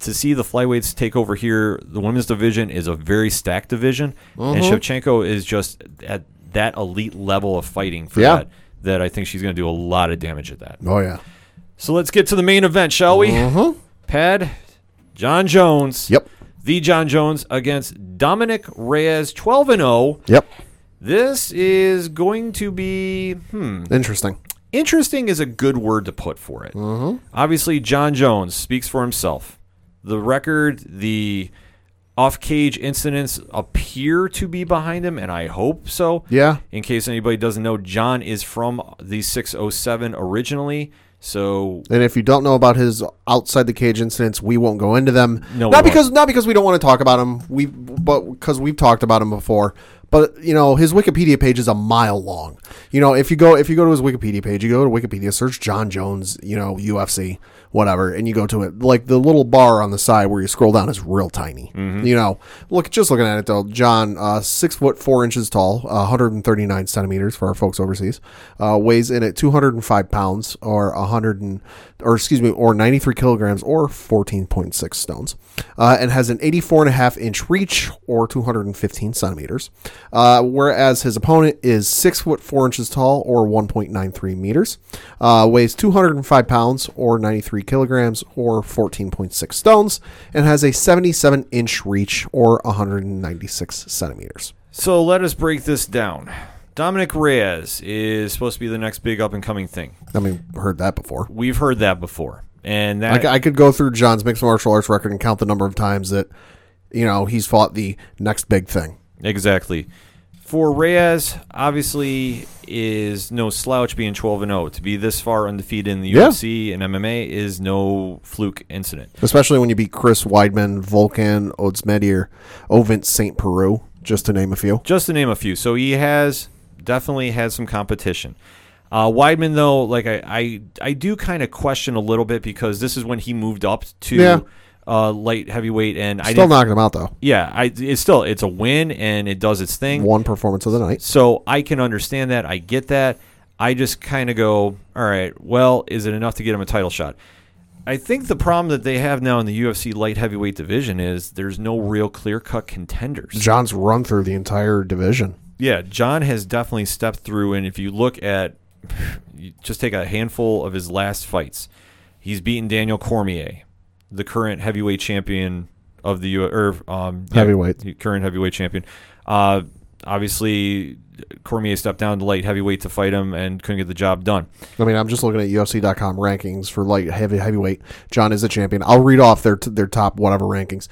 To see the flyweights take over here, the women's division is a very stacked division, and Mm-hmm. Shevchenko is just at that elite level of fighting for Yeah. that. That I think she's going to do a lot of damage at that. Oh yeah. So let's get to the main event, shall we? Mm-hmm. Pat, Jon Jones. Yep. The Jon Jones against Dominick Reyes, 12 and 0. Yep. This is going to be hmm, Interesting. interesting is a good word to put for it. Mm-hmm. Obviously, Jon Jones speaks for himself. The record, the off-cage incidents appear to be behind him, and I hope so. Yeah. In case anybody doesn't know, Jon is from the 607 originally. So And if you don't know about his outside the cage incidents, we won't go into them. No, not because not because we don't want to talk about him. We but because we've talked about him before. But you know his Wikipedia page is a mile long. You know if you go if you go to his Wikipedia page, you go to Wikipedia, search Jon Jones, you know UFC, whatever, and you go to it. Like the little bar on the side where you scroll down is real tiny. You know, look just looking at it though, Jon, uh, six foot four inches tall, uh, 139 centimeters for our folks overseas, uh, weighs in at 205 pounds or 100 and, or excuse me, or 93 kilograms or 14.6 stones, uh, and has an 84 and a half inch reach or 215 centimeters. Uh, whereas his opponent is six foot four inches tall or 1.93 meters, uh, weighs 205 pounds or 93 kilograms or 14.6 stones, and has a 77 inch reach or 196 centimeters. So let us break this down. Dominick Reyes is supposed to be the next big up and coming thing. I mean, heard that before. We've heard that before. And I, that c- I could go through Jon's mixed martial arts record and count the number of times that, you know, he's fought the next big thing. Exactly. For Reyes, obviously is no slouch being 12 and 0. To be this far undefeated in the Yeah. UFC and MMA is no fluke incident. Especially when you beat Chris Weidman, Volkan Ozdemir, Ovince St. Preux, just to name a few. Just to name a few. So he has definitely had some competition. Uh, Weidman, though, like I, I, I do kind of question a little bit because this is when he moved up to Yeah. Uh, light heavyweight, and I Still knocking him out though. yeah, I it's still it's a win and it does its thing. One performance of the night. So I can understand that. I get that. I just kind of go, all right, well, is it enough to get him a title shot? I think the problem that they have now in the UFC light heavyweight division is there's no real clear cut contenders. Jon's run through the entire division. Yeah, Jon has definitely stepped through, and if you look at, you just take a handful of his last fights, he's beaten Daniel Cormier, the current heavyweight champion of the U or um, yeah, Heavyweight. current heavyweight champion. Uh, obviously, Cormier stepped down to light heavyweight to fight him and couldn't get the job done. I mean, I'm just looking at UFC.com rankings for light heavy heavyweight. Jon is the champion. I'll read off their their top whatever rankings.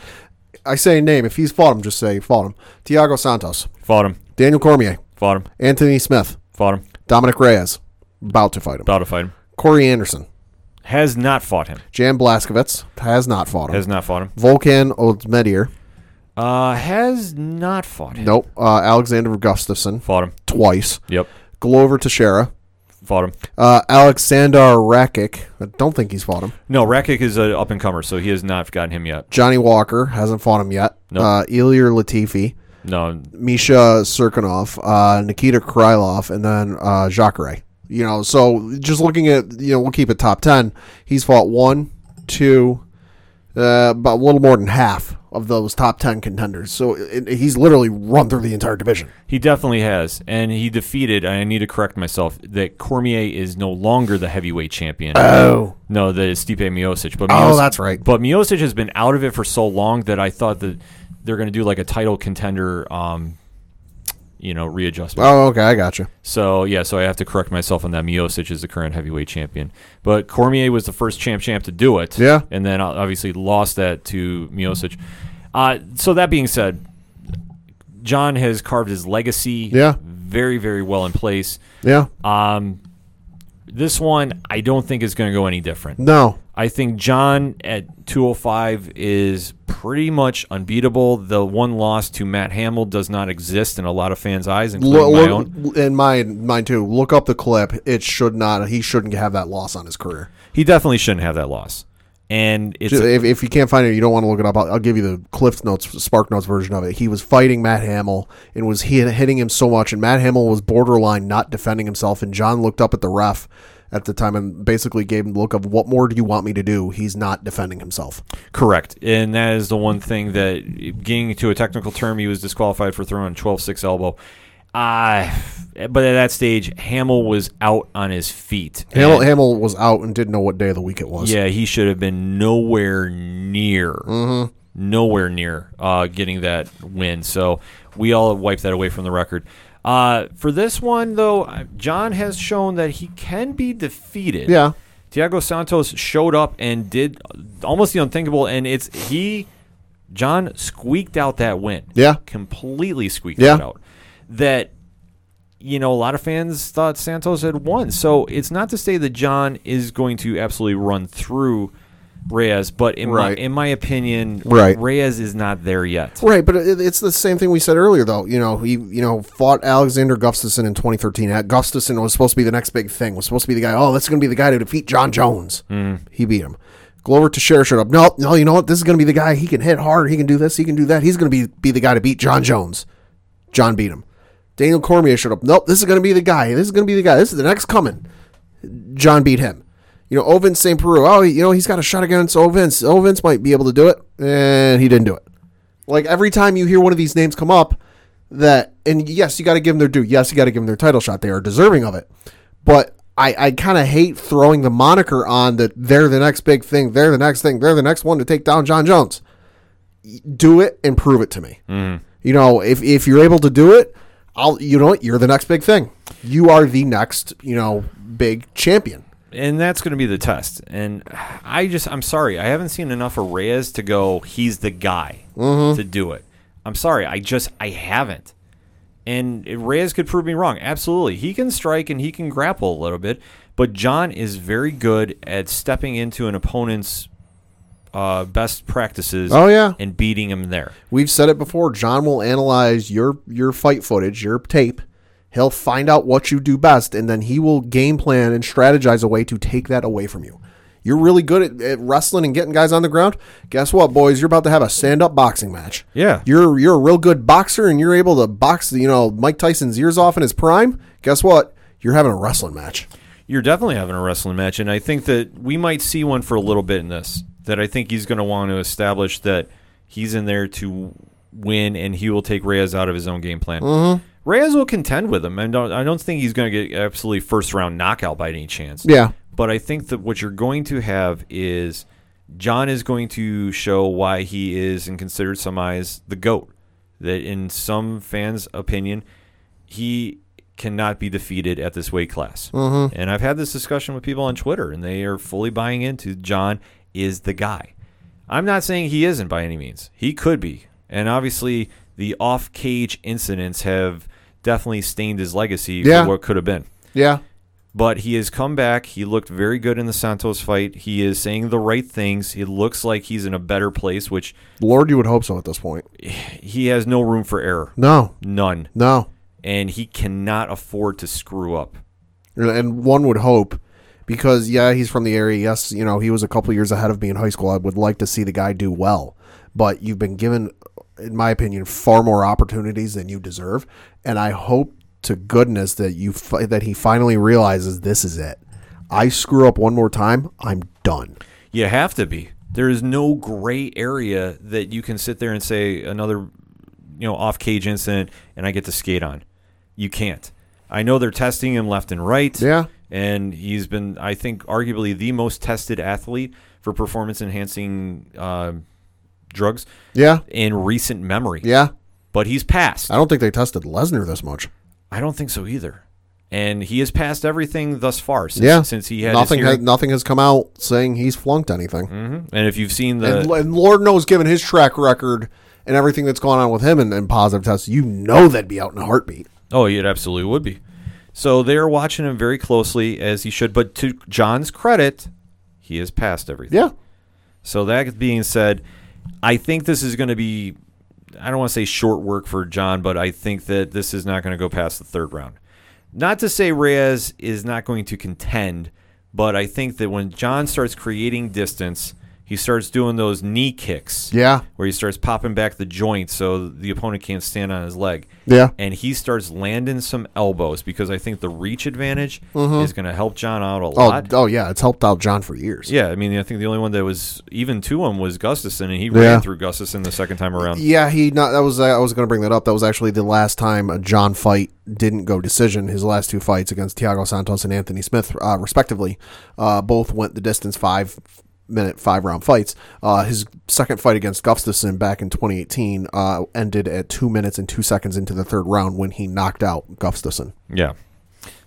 I say name. If he's fought him, just say fought him. Thiago Santos, Fought him, Daniel Cormier, fought him, Anthony Smith, fought him, Dominick Reyes, about to fight him. about to fight him. Corey Anderson, Has not fought him. Jan Blachowicz has not fought him. Has not fought him. Volkan Ozdemir, Uh, has not fought him. nope. Uh, Alexander Gustafsson Fought him. twice. Yep. Glover Teixeira, Fought him. uh, Alexander Rakic. I don't think he's fought him. No, Rakic is an up and comer, so he has not gotten him yet. Johnny Walker hasn't fought him yet. Nope. Uh, Ilir Latifi. No, Misha Cirkunov, uh, Nikita Krylov, and then uh, Jacare. You know, so just looking at, you know, we'll keep it top 10. He's fought one, two, uh, about a little more than half of those top 10 contenders. So it, it- he's literally run through the entire division. he definitely has, and he defeated. I need to correct myself that Cormier is no longer the heavyweight champion. Oh. no, the Stipe Miocic. But Oh, that's right. But Miocic has been out of it for so long that I thought that they're going to do like a title contender, um, you know, readjustment. Oh, okay. I got you. So yeah, so I have to correct myself on that. Miocic is the current heavyweight champion, but Cormier was the first champ champ to do it. Yeah. and then uh, obviously lost that to Miocic. Uh, so that being said, Jon has carved his legacy. Yeah. very very well in place. Yeah. Um, this one I don't think is going to go any different. No. I think Jon at 205 is pretty much unbeatable. The one loss to Matt Hamill does not exist in a lot of fans' eyes, including Look, my own. and mine, mine too. Look up the clip. It should not. He shouldn't have that loss on his career. He definitely shouldn't have that loss. And it's if, if you can't find it, you don't want to look it up. I'll, I'll give you the Cliff Notes, Spark Notes version of it. He was fighting Matt Hamill and was hitting him so much, and Matt Hamill was borderline not defending himself. And Jon looked up at the ref at the time and basically gave him the look of, "What more do you want me to do?" He's not defending himself. correct. And that is the one thing that, getting to a technical term, he was disqualified for throwing a 12 6 elbow. Uh, but at that stage, Hamill was out on his feet. Hamill, Hamill was out and didn't know what day of the week it was. Yeah, he should have been nowhere near, Mm-hmm. nowhere near uh, getting that win. So we all wiped that away from the record. Uh, for this one, though, Jon has shown that he can be defeated. Yeah. Thiago Santos showed up and did almost the unthinkable, and it's he, Jon squeaked out that win. Yeah. completely squeaked Yeah. out. That you know, a lot of fans thought Santos had won. So it's not to say that Jon is going to absolutely run through Reyes, but in Right. my in my opinion, Right. Reyes is not there yet. Right, but it, it's the same thing we said earlier, though. You know, he you know fought Alexander Gustafsson in 2013. Uh, Gustafsson was supposed to be the next big thing. Was supposed to be the guy. Oh, that's going to be the guy to defeat Jon Jones. He beat him. Glover Teixeira showed up. No, no, you know what? This is going to be the guy. He can hit hard. He can do this. He can do that. He's going to be be the guy to beat Jon Jones. Jon beat him. Daniel Cormier showed up. Nope, this is going to be the guy. This is going to be the guy. This is the next coming. Jon beat him. You know, Ovince St. Preux. Oh, you know, he's got a shot against Ovince. Ovince might be able to do it, and he didn't do it. Like every time you hear one of these names come up, that and yes, you got to give them their due. Yes, you got to give them their title shot. They are deserving of it. But I, I kind of hate throwing the moniker on that they're the next big thing. They're the next thing. They're the next one to take down Jon Jones. Do it and prove it to me. Mm-hmm. You know, if if you're able to do it, I'll. You know what? You're the next big thing. You are the next. You know, big champion. And that's going to be the test. And I just, I'm sorry, I haven't seen enough of Reyes to go. He's the guy Mm-hmm. to do it. I'm sorry, I just, I haven't. And Reyes could prove me wrong. Absolutely, he can strike and he can grapple a little bit. But Jon is very good at stepping into an opponent's uh, best practices. Oh, yeah. and beating him there. We've said it before. Jon will analyze your your fight footage, your tape. He'll find out what you do best, and then he will game plan and strategize a way to take that away from you. You're really good at, at wrestling and getting guys on the ground. Guess what, boys? You're about to have a stand up boxing match. Yeah. You're you're a real good boxer and you're able to box, you know, Mike Tyson's ears off in his prime. Guess what? You're having a wrestling match. You're definitely having a wrestling match, and I think that we might see one for a little bit in this. That I think he's going to want to establish that he's in there to win, and he will take Reyes out of his own game plan. Mm-hmm. Reyes will contend with him, and don't, I don't think he's going to get absolutely first round knockout by any chance. Yeah. But I think that what you're going to have is Jon is going to show why he is, and considered some eyes, the GOAT. That in some fans' opinion, he cannot be defeated at this weight class. Mm-hmm. And I've had this discussion with people on Twitter, and they are fully buying into Jon is the guy. I'm not saying he isn't by any means. He could be. And obviously, the off cage incidents have definitely stained his legacy Yeah. for what could have been Yeah. but he has come back. He looked very good in the Santos fight. He is saying the right things. He looks like he's in a better place, which Lord, you would hope so at this point. he has no room for error. No. None. No. And he cannot afford to screw up. And one would hope because yeah, he's from the area. Yes, you know, he was a couple years ahead of me in high school. I would like to see the guy do well. But you've been given in my opinion far more opportunities than you deserve, and I hope to goodness that you fi- that he finally realizes this is it. I screw up one more time, I'm done. You have to be. There is no gray area that you can sit there and say another, you know, off cage incident and I get to skate on. You can't. I know they're testing him left and right. Yeah. And he's been, I think, arguably the most tested athlete for performance enhancing uh, drugs Yeah. in recent memory. Yeah. But he's passed. I don't think they tested Lesnar this much. I don't think so either. And he has passed everything thus far since, yeah. since he had nothing has, nothing has come out saying he's flunked anything. Mhm. And if you've seen the and, and Lord knows, given his track record and everything that's gone on with him and, and positive tests, you know that'd be out in a heartbeat. Oh, it absolutely would be. So they're watching him very closely as he should. But to Jon's credit, he has passed everything. Yeah. So that being said, I think this is going to be. I don't want to say short work for Jon, but I think that this is not going to go past the third round. Not to say Reyes is not going to contend, but I think that when Jon starts creating distance, he starts doing those knee kicks. Yeah. Where he starts popping back the joint so the opponent can't stand on his leg. Yeah. And he starts landing some elbows because I think the reach advantage Mm-hmm. is going to help Jon out a Oh, lot. oh yeah, it's helped out Jon for years. Yeah, I mean, I think the only one that was even to him was Gustafsson, and he Yeah. ran through Gustafsson the second time around. Yeah, he not that was I was going to bring that up. That was actually the last time a Jon fight didn't go decision. His last two fights against Thiago Santos and Anthony Smith, uh, respectively, uh, both went the distance five minute five round fights. Uh, his second fight against Gustafsson back in 2018 uh, ended at two minutes and two seconds into the third round when he knocked out Gustafsson. Yeah.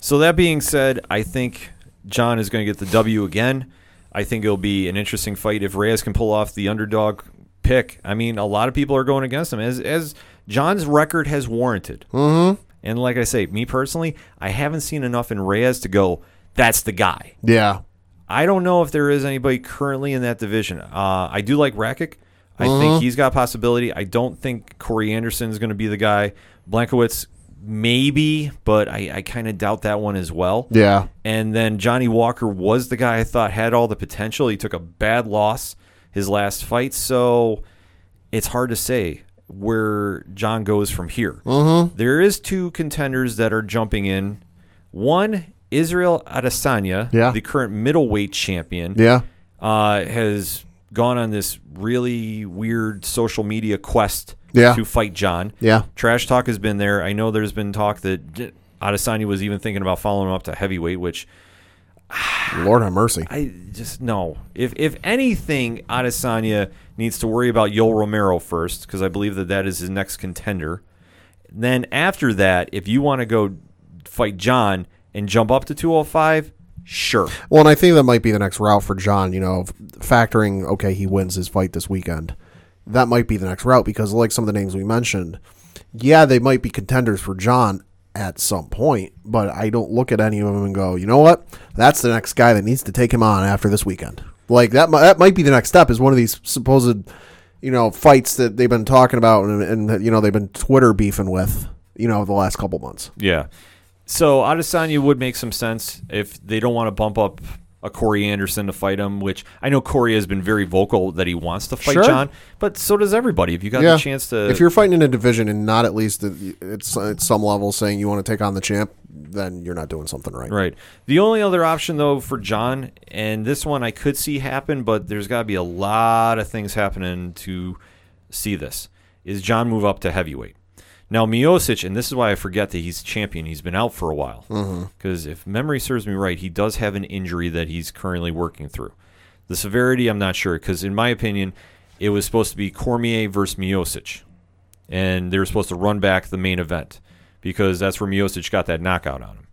So that being said, I think Jon is going to get the W again. I think it'll be an interesting fight if Reyes can pull off the underdog pick. I mean, a lot of people are going against him as as Jon's record has warranted. Mm-hmm. And like I say, me personally, I haven't seen enough in Reyes to go. That's the guy. Yeah, I don't know if there is anybody currently in that division. Uh, I do like Rakic. I think he's got possibility. I don't think Corey Anderson is going to be the guy. Blachowicz, maybe, but I, I kind of doubt that one as well. yeah, And then Johnny Walker was the guy I thought had all the potential. He took a bad loss his last fight, so it's hard to say where Jon goes from here. There is two contenders that are jumping in. One, Israel Adesanya, Yeah. the current middleweight champion, yeah, uh, has gone on this really weird social media quest Yeah. to fight Jon. yeah. Trash talk has been there. I know there's been talk that Adesanya was even thinking about following him up to heavyweight, which Lord have mercy. I just no. If if anything, Adesanya needs to worry about Yoel Romero first because I believe that that is his next contender. Then after that, if you want to go fight Jon and jump up to 205, sure. Well, and I think that might be the next route for Jon. You know, factoring okay, he wins his fight this weekend. That might be the next route because, like some of the names we mentioned, yeah, they might be contenders for Jon at some point. But I don't look at any of them and go, you know what? That's the next guy that needs to take him on after this weekend. Like that, that might be the next step. Is one of these supposed, you know, fights that they've been talking about and, and you know they've been Twitter beefing with, you know, the last couple months. Yeah. So Adesanya would make some sense if they don't want to bump up a Corey Anderson to fight him, which I know Corey has been very vocal that he wants to fight Sure. Jon, but so does everybody. If you got yeah. the chance to, if you're fighting in a division and not at least at, at, at some level saying you want to take on the champ, then you're not doing something right. Right. The only other option though for Jon, and this one I could see happen, but there's got to be a lot of things happening to see this. Is Jon move up to heavyweight? Now Miocic, and this is why I forget that he's champion. He's been out for a while mm-hmm. because if memory serves me right, he does have an injury that he's currently working through. The severity, I'm not sure because in my opinion, it was supposed to be Cormier versus Miocic, and they were supposed to run back the main event because that's where Miocic got that knockout on him.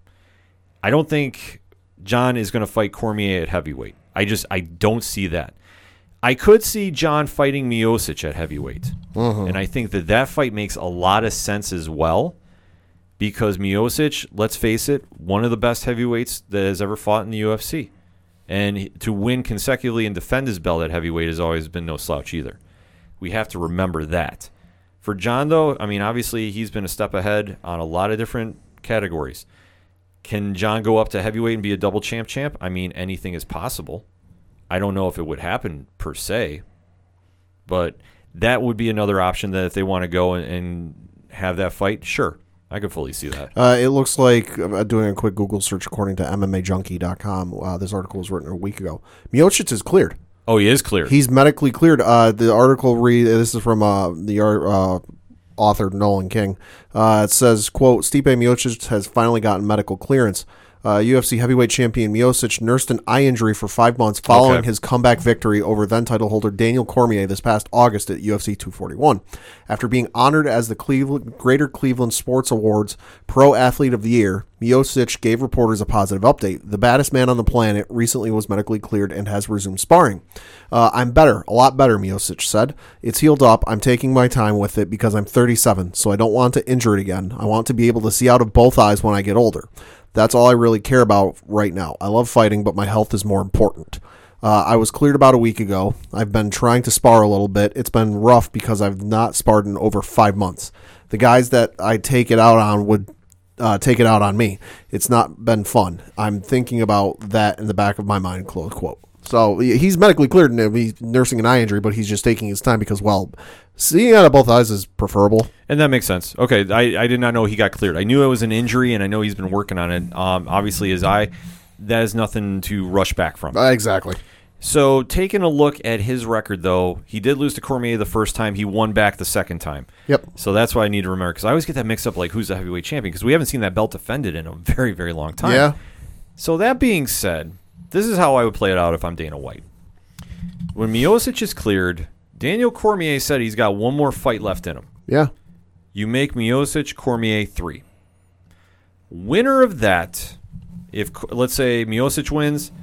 I don't think Jon is going to fight Cormier at heavyweight. I just I don't see that. I could see Jon fighting Miocic at heavyweight, mm-hmm. and I think that that fight makes a lot of sense as well, because Miocic, let's face it, one of the best heavyweights that has ever fought in the UFC, and to win consecutively and defend his belt at heavyweight has always been no slouch either. We have to remember that. For Jon, though, I mean, obviously he's been a step ahead on a lot of different categories. Can Jon go up to heavyweight and be a double champ champ? I mean, anything is possible. I don't know if it would happen per se, but that would be another option that if they want to go and, and have that fight, sure, I could fully see that. Uh, it looks like uh, doing a quick Google search according to MMAJunkie.com. Uh, this article was written a week ago. Miocic is cleared. Oh, he is cleared. He's medically cleared. Uh, the article read. This is from uh, the uh, author Nolan King. Uh, it says, "quote Stipe Miocic has finally gotten medical clearance." Uh, UFC heavyweight champion Miocic nursed an eye injury for five months following Okay. his comeback victory over then title holder Daniel Cormier this past August at UFC 241. After being honored as the Cleveland, Greater Cleveland Sports Awards Pro Athlete of the Year, Miocic gave reporters a positive update. The baddest man on the planet recently was medically cleared and has resumed sparring. Uh, I'm better, a lot better, Miocic said. It's healed up. I'm taking my time with it because I'm 37, so I don't want to injure it again. I want to be able to see out of both eyes when I get older. That's all I really care about right now. I love fighting, but my health is more important. Uh, I was cleared about a week ago. I've been trying to spar a little bit. It's been rough because I've not sparred in over five months. The guys that I take it out on would uh, take it out on me. It's not been fun. I'm thinking about that in the back of my mind. Close quote. So he's medically cleared and he's nursing an eye injury, but he's just taking his time because, well, seeing out of both eyes is preferable. And that makes sense. Okay, I, I did not know he got cleared. I knew it was an injury, and I know he's been working on it. Um, obviously, his eye, that is nothing to rush back from. Uh, exactly. So, taking a look at his record, though, he did lose to Cormier the first time. He won back the second time. Yep. So that's why I need to remember because I always get that mixed up. Like, who's the heavyweight champion? Because we haven't seen that belt defended in a very, very long time. Yeah. So that being said, this is how I would play it out if I'm Dana White. When Miocic is cleared, Daniel Cormier said he's got one more fight left in him. Yeah. You make Miocic Cormier three. Winner of that, if let's say Miocic wins,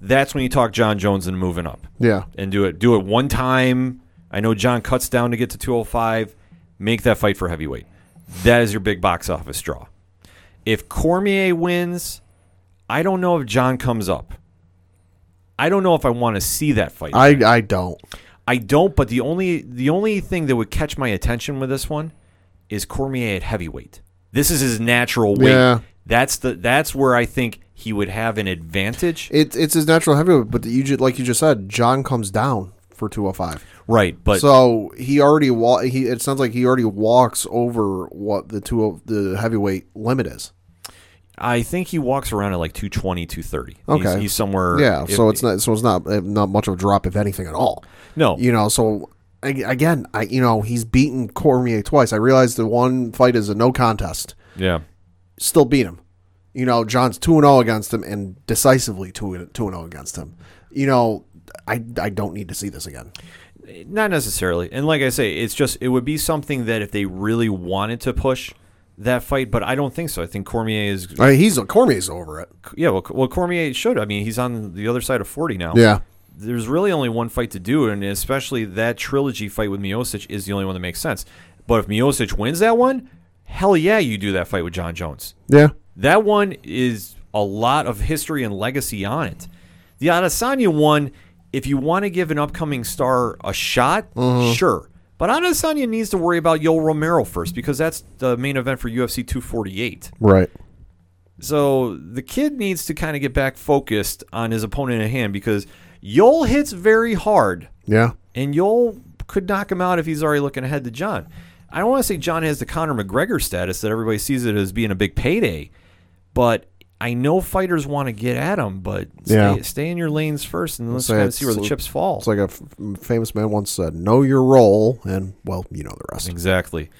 that's when you talk Jon Jones and moving up Yeah. and do it. Do it one time. I know Jon cuts down to get to 205. Make that fight for heavyweight. That is your big box office draw. If Cormier wins, I don't know if Jon comes up. I don't know if I want to see that fight. I, I don't. I don't, but the only the only thing that would catch my attention with this one is Cormier at heavyweight. This is his natural weight. Yeah. That's the that's where I think he would have an advantage. It, it's his natural heavyweight, but you ju- like you just said, Jon comes down for 205. right, but so he already wa- he it sounds like he already walks over what the two of the heavyweight limit is. I think he walks around at like 220, 230. Okay. He's, he's somewhere Yeah, if- so it's not so it's not uh, not much of a drop if anything at all. No. You know, so again, I you know, he's beaten Cormier twice. I realize the one fight is a no contest. Yeah. Still beat him. You know, Jon's 2 and 0 against him and decisively 2 and 0 against him. You know, I I don't need to see this again. Not necessarily. And like I say, it's just it would be something that if they really wanted to push that fight, but I don't think so. I think Cormier is I mean, he's Cormier's over it. yeah, well, well Cormier should. I mean, he's on the other side of 40 now. Yeah. there's really only one fight to do, and especially that trilogy fight with Miocic is the only one that makes sense. But if Miocic wins that one, hell yeah, you do that fight with Jon Jones. Yeah. That one is a lot of history and legacy on it. The Adesanya one, if you want to give an upcoming star a shot, mm-hmm. sure. But Adesanya needs to worry about Yoel Romero first because that's the main event for UFC 248. Right. So the kid needs to kind of get back focused on his opponent at hand because Yoel hits very hard, Yeah. and Yoel could knock him out if he's already looking ahead to Jon. I don't want to say Jon has the Conor McGregor status that everybody sees it as being a big payday, but I know fighters want to get at him, but stay, Yeah. stay in your lanes first and let's kind of see where the chips fall. It's like a f- famous man once said, "Know your role," and well, you know the rest. Exactly.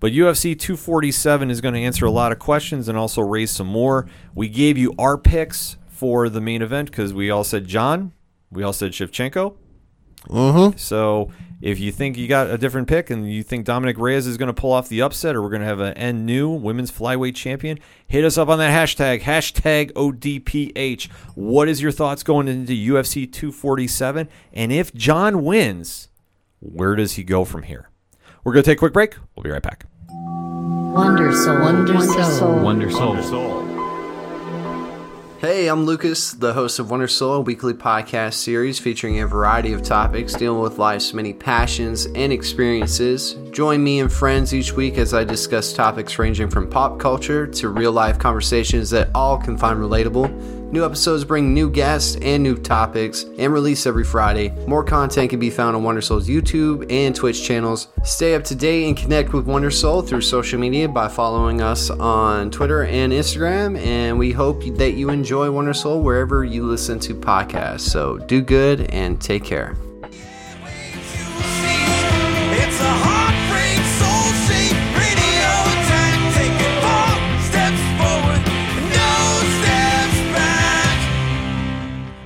But UFC 247 is going to answer a lot of questions and also raise some more. We gave you our picks for the main event because we all said Jon, we all said Shevchenko. Mm-hmm. So if you think you got a different pick and you think Dominick Reyes is going to pull off the upset or we're going to have an N new women's flyweight champion, hit us up on that hashtag, hashtag ODPH. What is your thoughts going into UFC 247? And if Jon wins, where does he go from here? We're going to take a quick break. We'll be right back. Wonder Soul. Wonder Soul. Wonder Soul. Hey, I'm Lucas, the host of Wonder Soul, a weekly podcast series featuring a variety of topics dealing with life's many passions and experiences. Join me and friends each week as I discuss topics ranging from pop culture to real life conversations that all can find relatable. New episodes bring new guests and new topics and release every Friday. More content can be found on Wonder Soul's YouTube and Twitch channels. Stay up to date and connect with Wonder Soul through social media by following us on Twitter and Instagram. And we hope that you enjoy Wonder Soul wherever you listen to podcasts. So do good and take care.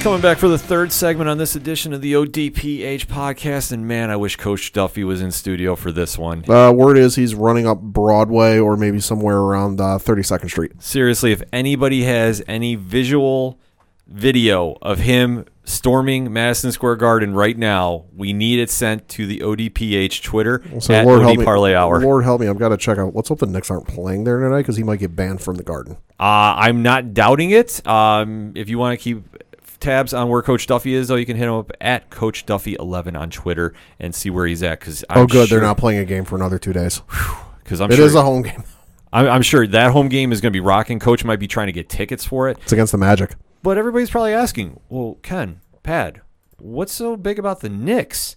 Coming back for the third segment on this edition of the ODPH podcast. And man, I wish Coach Duffy was in studio for this one. Uh, word is he's running up Broadway or maybe somewhere around uh, 32nd Street. Seriously, if anybody has any visual video of him storming Madison Square Garden right now, we need it sent to the ODPH Twitter So at Lord OD help me, Parlay Hour. Lord help me, I've got to check out. Let's hope the Knicks aren't playing there tonight because he might get banned from the Garden. Uh, I'm not doubting it. Um, if you want to keep tabs on where Coach Duffy is, though, you can hit him up at Coach Duffy11 on Twitter and see where he's at. Because oh, good, they're not playing a game for another two days. Because I'm It sure is a home game. I'm, I'm sure that home game is going to be rocking. Coach might be trying to get tickets for it. It's against the Magic. But everybody's probably asking, well, Ken, Pat, what's so big about the Knicks?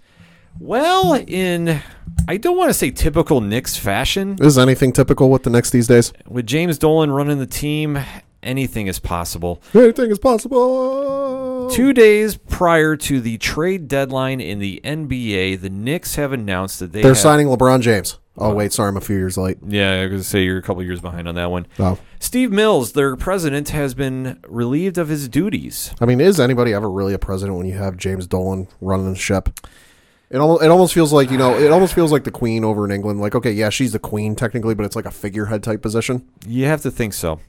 Well, in I don't want to say typical Knicks fashion, Is anything typical with the Knicks these days? with James Dolan running the team, anything is possible. Anything is possible. Two days prior to the trade deadline in the NBA, the Knicks have announced that they They're have, signing LeBron James. Oh uh, wait, sorry, I'm a few years late. Yeah, I was to say you're a couple years behind on that one. Oh, Steve Mills, their president, has been relieved of his duties. I mean, is anybody ever really a president when you have James Dolan running the ship? It almost, it almost feels like you know, it almost feels like the Queen over in England. Like, okay, yeah, she's the Queen technically, but it's like a figurehead type position. You have to think so.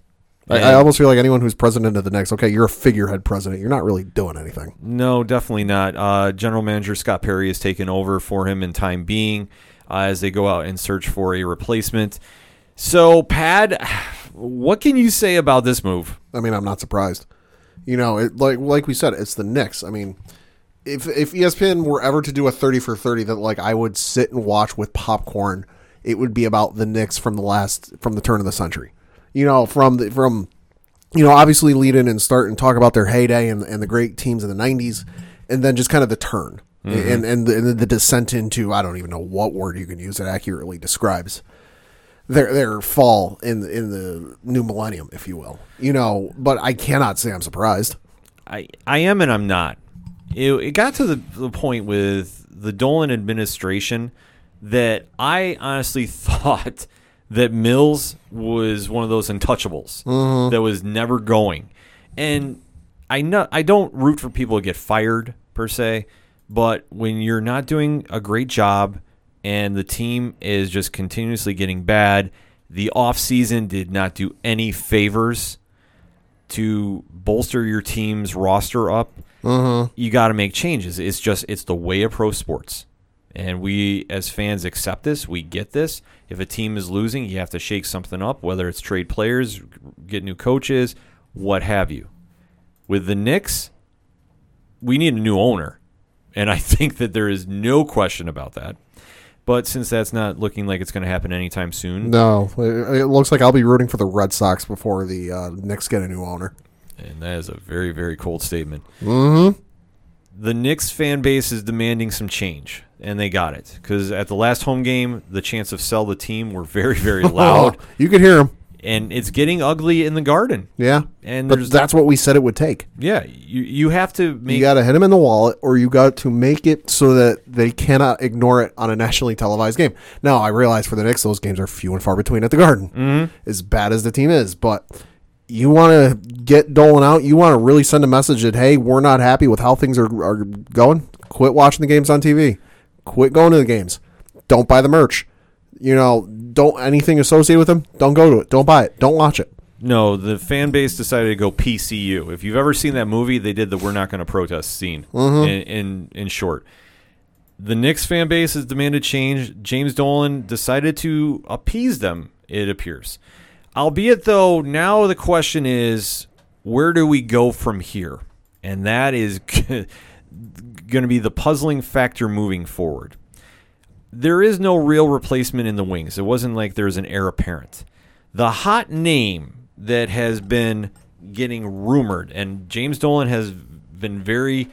I, I almost feel like anyone who's president of the next, okay, you're a figurehead president. You're not really doing anything. No, definitely not. Uh, General Manager Scott Perry has taken over for him in time being uh, as they go out and search for a replacement. So, Pat, what can you say about this move? I mean, I'm not surprised. You know, it, like like we said, it's the Knicks. I mean, if if ESPN were ever to do a 30 for 30 that like I would sit and watch with popcorn, it would be about the Knicks from the last from the turn of the century. You know, from the from you know, obviously lead in and start and talk about their heyday and, and the great teams in the 90s and then just kind of the turn mm-hmm. and and the, and the descent into I don't even know what word you can use that accurately describes their their fall in the, in the new millennium, if you will. You know, but I cannot say I'm surprised. I, I am and I'm not. It, it got to the, the point with the Dolan administration that I honestly thought that Mills was one of those untouchables mm-hmm. that was never going. And I know I don't root for people to get fired per se, but when you're not doing a great job and the team is just continuously getting bad, The offseason did not do any favors to bolster your team's roster up. Mm-hmm. You got to make changes. It's just it's the way of pro sports. And we as fans accept this. We get this. If a team is losing, you have to shake something up, whether it's trade players, get new coaches, what have you. With the Knicks, we need a new owner. And I think that there is no question about that. But since that's not looking like it's going to happen anytime soon, No, it looks like I'll be rooting for the Red Sox before the uh, Knicks get a new owner. and that is a very, very cold statement. Mm-hmm. The Knicks fan base is demanding some change, and they got it. Because at the last home game, the chance of sell the team were very, very loud. You could hear them, and it's getting ugly in the garden. Yeah, And but that's what we said it would take. Yeah, you, you have to make You got to hit him in the wallet, or you got to make it so that they cannot ignore it on a nationally televised game. Now, I realize for the Knicks, those games are few and far between at the Garden. Mm-hmm. As bad as the team is, but you want to get Dolan out. You want to really send a message that hey, we're not happy with how things are are going. Quit watching the games on TV. Quit going to the games. Don't buy the merch. You know, don't anything associated with them. Don't go to it. Don't buy it. Don't watch it. No, the fan base decided to go PCU. If you've ever seen that movie, they did the "We're not going to protest" scene. Mm-hmm. In, in in short, the Knicks fan base has demanded change. James Dolan decided to appease them. It appears, albeit though now the question is, where do we go from here? And that is going to be the puzzling factor moving forward. There is no real replacement in the wings. It wasn't like there's an heir apparent. The hot name that has been getting rumored, and James Dolan has been very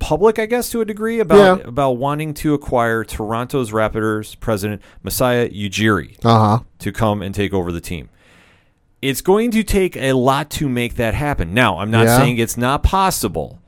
public, I guess, to a degree about Yeah. about wanting to acquire Toronto's Raptors president Masai Ujiri Uh huh. to come and take over the team. It's going to take a lot to make that happen. Now, I'm not Yeah. saying it's not possible,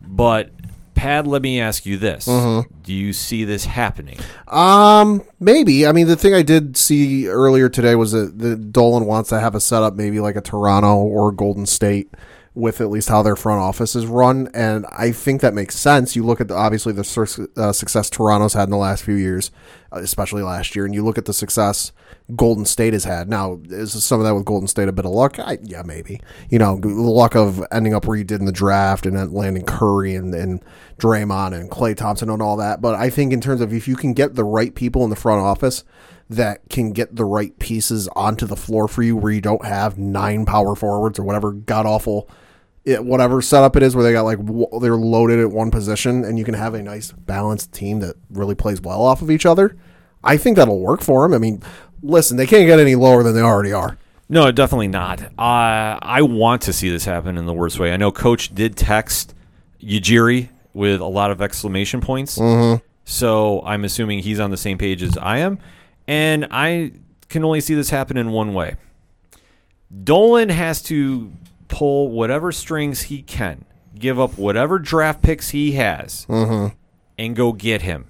but Pat, let me ask you this: Mm-hmm. Do you see this happening? Um, maybe. I mean, the thing I did see earlier today was that the Dolan wants to have a setup, maybe like a Toronto or a Golden State, with at least how their front office is run, and I think that makes sense. You look at the, obviously the sur- uh, success Toronto's had in the last few years, uh, especially last year, and you look at the success Golden State has had. Now, is some of that with Golden State a bit of luck? I, yeah, maybe. You know, the luck of ending up where you did in the draft and landing Curry and, and Draymond and Klay Thompson and all that. But I think in terms of if you can get the right people in the front office that can get the right pieces onto the floor for you, where you don't have nine power forwards or whatever god awful. It, whatever setup it is, where they got like w- they're loaded at one position, and you can have a nice balanced team that really plays well off of each other. I think that'll work for them. I mean, listen, they can't get any lower than they already are. No, definitely not. Uh, I want to see this happen in the worst way. I know Coach did text Ujiri with a lot of exclamation points. So I'm assuming he's on the same page as I am. And I can only see this happen in one way. Dolan has to pull whatever strings he can, give up whatever draft picks he has, and go get him.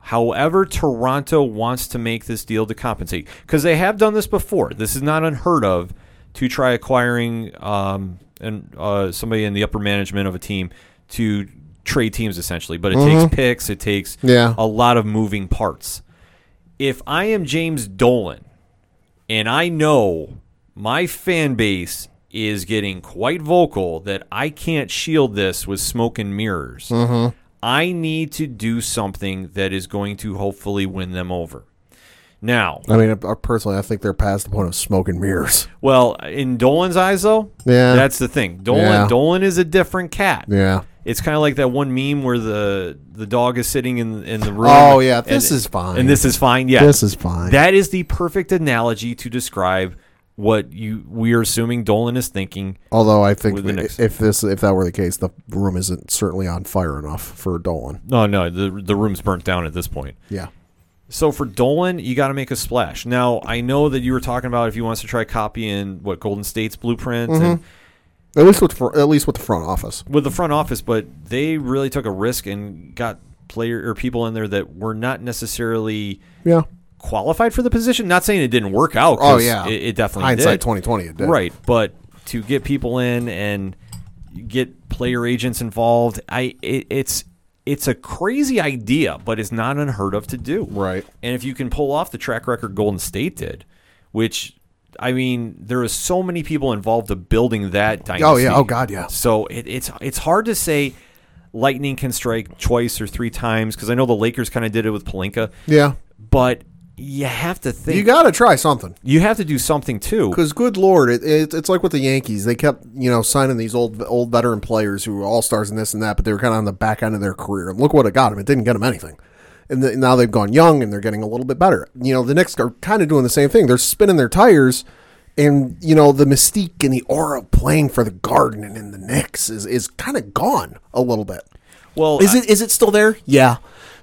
However, Toronto wants to make this deal to compensate because they have done this before. This is not unheard of to try acquiring um, and uh, somebody in the upper management of a team to trade teams essentially. But it takes picks. It takes Yeah. a lot of moving parts. If I am James Dolan and I know my fan base is getting quite vocal that I can't shield this with smoke and mirrors. Mm-hmm. I need to do something that is going to hopefully win them over. Now, I mean, personally, I think they're past the point of smoke and mirrors. well, in Dolan's eyes, though, Yeah. that's the thing. Dolan, Yeah. Dolan is a different cat. Yeah. It's kind of like that one meme where the the dog is sitting in in the room. Oh, yeah, and- this is fine. and this is fine. Yeah, This is fine. That is the perfect analogy to describe what you we are assuming Dolan is thinking. Although I think if this if that were the case, the room isn't certainly on fire enough for Dolan. No, no, the the room's burnt down at this point. Yeah. So for Dolan, you got to make a splash. Now I know that you were talking about if he wants to try copying what Golden State's blueprint and mm-hmm. At least with at least with the front office. with the front office, but they really took a risk and got player or people in there that were not necessarily Yeah. Qualified for the position. Not saying it didn't work out. Oh yeah. it, it definitely hindsight did. twenty twenty. It did. Right, but to get people in and get player agents involved, I it, it's it's a crazy idea, but it's not unheard of to do. Right. And if you can pull off the track record Golden State did, which I mean, there is so many people involved to building that dynasty. Oh, yeah. Oh, God, yeah. So it, it's it's hard to say lightning can strike twice or three times because I know the Lakers kind of did it with Pelinka, Yeah. but you have to think You got to try something. you have to do something too. Because good lord, it, it, it's like with the Yankees. They kept you know signing these old old veteran players who were all stars and this and that, but they were kind of on the back end of their career. And look what it got them. It didn't get them anything. And the, now they've gone young and they're getting a little bit better. You know, the Knicks are kind of doing the same thing. They're spinning their tires, and you know the mystique and the aura of playing for the Garden and in the Knicks is is kind of gone a little bit. Well, Is it is it still there? Yeah.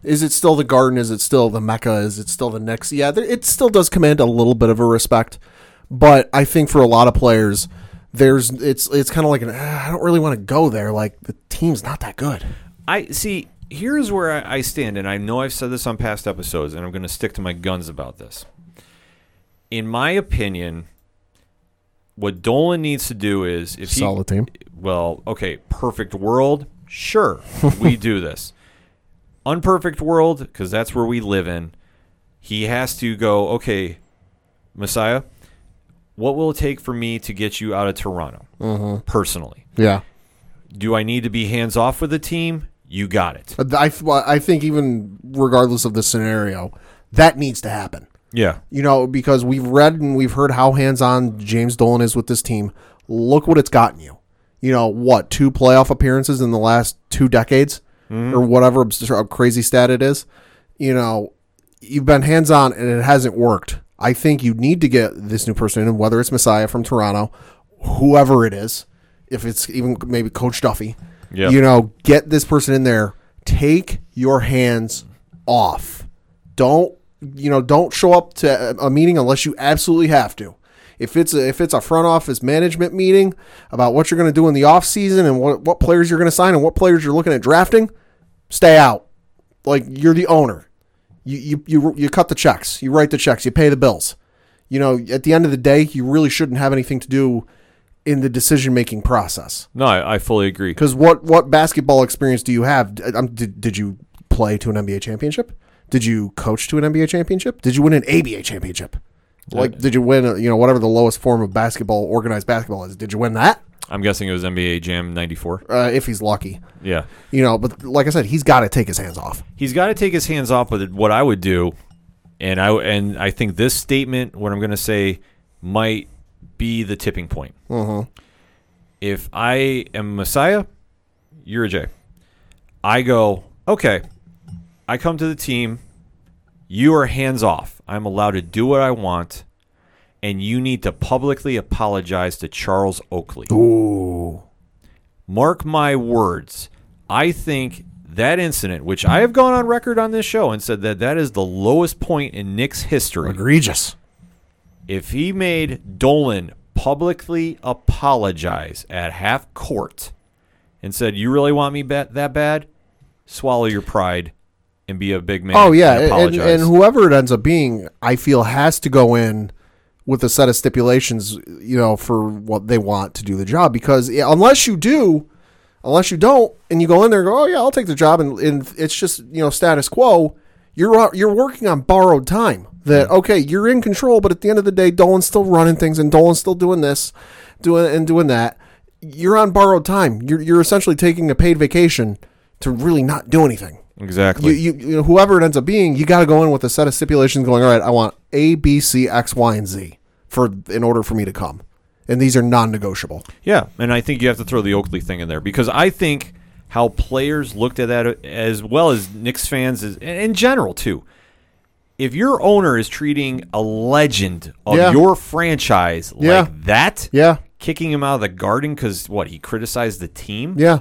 Is it still the Garden? Is it still the Mecca? Is it still the Knicks? Yeah, there, it still does command a little bit of a respect, but I think for a lot of players, there's it's it's kind of like an "Ah, I don't really want to go there. Like the team's not that good. I see. Here's where I, I stand, and I know I've said this on past episodes, and I'm going to stick to my guns about this. In my opinion, what Dolan needs to do is if Sell he, team. Well, okay, perfect world, sure, we do this. Unperfect world, because that's where we live in. He has to go. Okay, Masai, what will it take for me to get you out of Toronto? Mm-hmm. Personally, Yeah, do I need to be hands off with the team? You got it. I I think even regardless of the scenario, that needs to happen. Yeah. You know, because we've read and we've heard how hands on James Dolan is with this team. Look what it's gotten you. You know, what, two playoff appearances in the last two decades or mm-hmm. whatever crazy stat it is. You know, you've been hands on and it hasn't worked. I think you need to get this new person in, whether it's Masai from Toronto, whoever it is, if it's even maybe Coach Duffy. Yep. You know, get this person in there. Take your hands off. Don't you know? Don't show up to a meeting unless you absolutely have to. If it's a, if it's a front office management meeting about what you're going to do in the off season and what what players you're going to sign and what players you're looking at drafting, stay out. Like you're the owner. You you you you cut the checks. You write the checks. You pay the bills. You know, at the end of the day, you really shouldn't have anything to do in the decision making process. No, I, I fully agree. Because what what basketball experience do you have? Um, did, did you play to an NBA championship? Did you coach to an NBA championship? Did you win an ABA championship? Like, did you win? You know, whatever the lowest form of basketball, organized basketball is. Did you win that? I'm guessing it was NBA Jam '94. Uh, if he's lucky, Yeah. you know. But like I said, he's got to take his hands off. He's got to take his hands off. But what I would do, and I and I think this statement, what I'm going to say, might be the tipping point. Mhm. If I am Masai, you're a J. I go okay. I come to the team. You are hands off. I'm allowed to do what I want, and you need to publicly apologize to Charles Oakley. Ooh, mark my words. I think that incident, which I have gone on record on this show and said that that is the lowest point in Knicks' history. egregious. If he made Dolan publicly apologize at half court and said, "You really want me that bad? Swallow your pride and be a big man." Oh yeah, and and, and whoever it ends up being, I feel has to go in with a set of stipulations, you know, for what they want to do the job. Because unless you do, unless you don't, and you go in there and go, oh yeah, I'll take the job, and, and it's just you know status quo. You're uh, you're working on borrowed time. That mm. okay, you're in control, but at the end of the day, Dolan's still running things, and Dolan's still doing this, doing and doing that. You're on borrowed time. You're you're essentially taking a paid vacation to really not do anything exactly. you, you, you know, whoever it ends up being, you got to go in with a set of stipulations. Going, all right, I want A, B, C, X, Y, and Z for in order for me to come, and these are non-negotiable. Yeah, and I think you have to throw the Oakley thing in there because I think how players looked at that as well as Knicks fans is in general too. If your owner is treating a legend of Yeah. your franchise Yeah. like that, Yeah, kicking him out of the garden because what he criticized the team. yeah.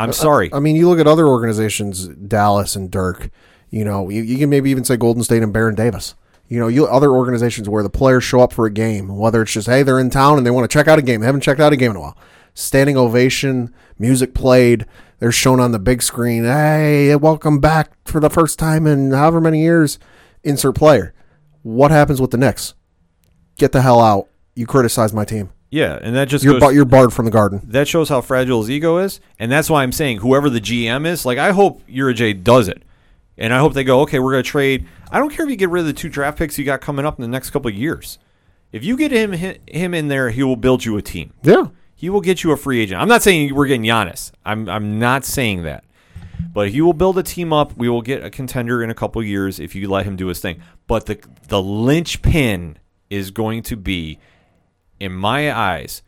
I'm sorry. I mean, you look at other organizations, Dallas and Dirk. You know, you, you can maybe even say Golden State and Baron Davis. You know, you other organizations where the players show up for a game, whether it's just hey they're in town and they want to check out a game, they haven't checked out a game in a while. Standing ovation, music played, they're shown on the big screen. Hey, welcome back for the first time in however many years. Insert player. What happens with the Knicks? Get the hell out. You criticize my team. Yeah, and that just You're goes, bar- you're barred from the garden. that shows how fragile his ego is, and that's why I'm saying whoever the GM is, like I hope J does it, and I hope they go, okay, we're going to trade. I don't care if you get rid of the two draft picks you got coming up in the next couple of years. If you get him him in there, he will build you a team. Yeah. He will get you a free agent. I'm not saying we're getting Giannis. I'm I'm not saying that. But he will build a team up. We will get a contender in a couple of years if you let him do his thing. But the the linchpin is going to be, in my eyes,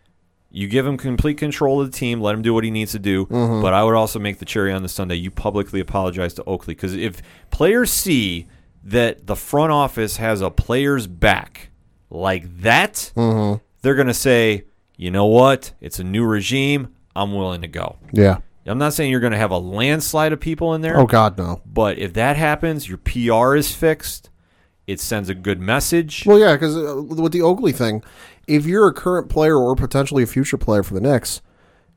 you give him complete control of the team, let him do what he needs to do. But I would also make the cherry on the Sunday. You publicly apologize to Oakley because if players see that the front office has a player's back like that, they're going to say, you know what? It's a new regime. I'm willing to go. Yeah. I'm not saying you're going to have a landslide of people in there. Oh God, no. But if that happens, your PR is fixed. It sends a good message. Well, yeah, because uh, with the Oakley thing, if you're a current player or potentially a future player for the Knicks,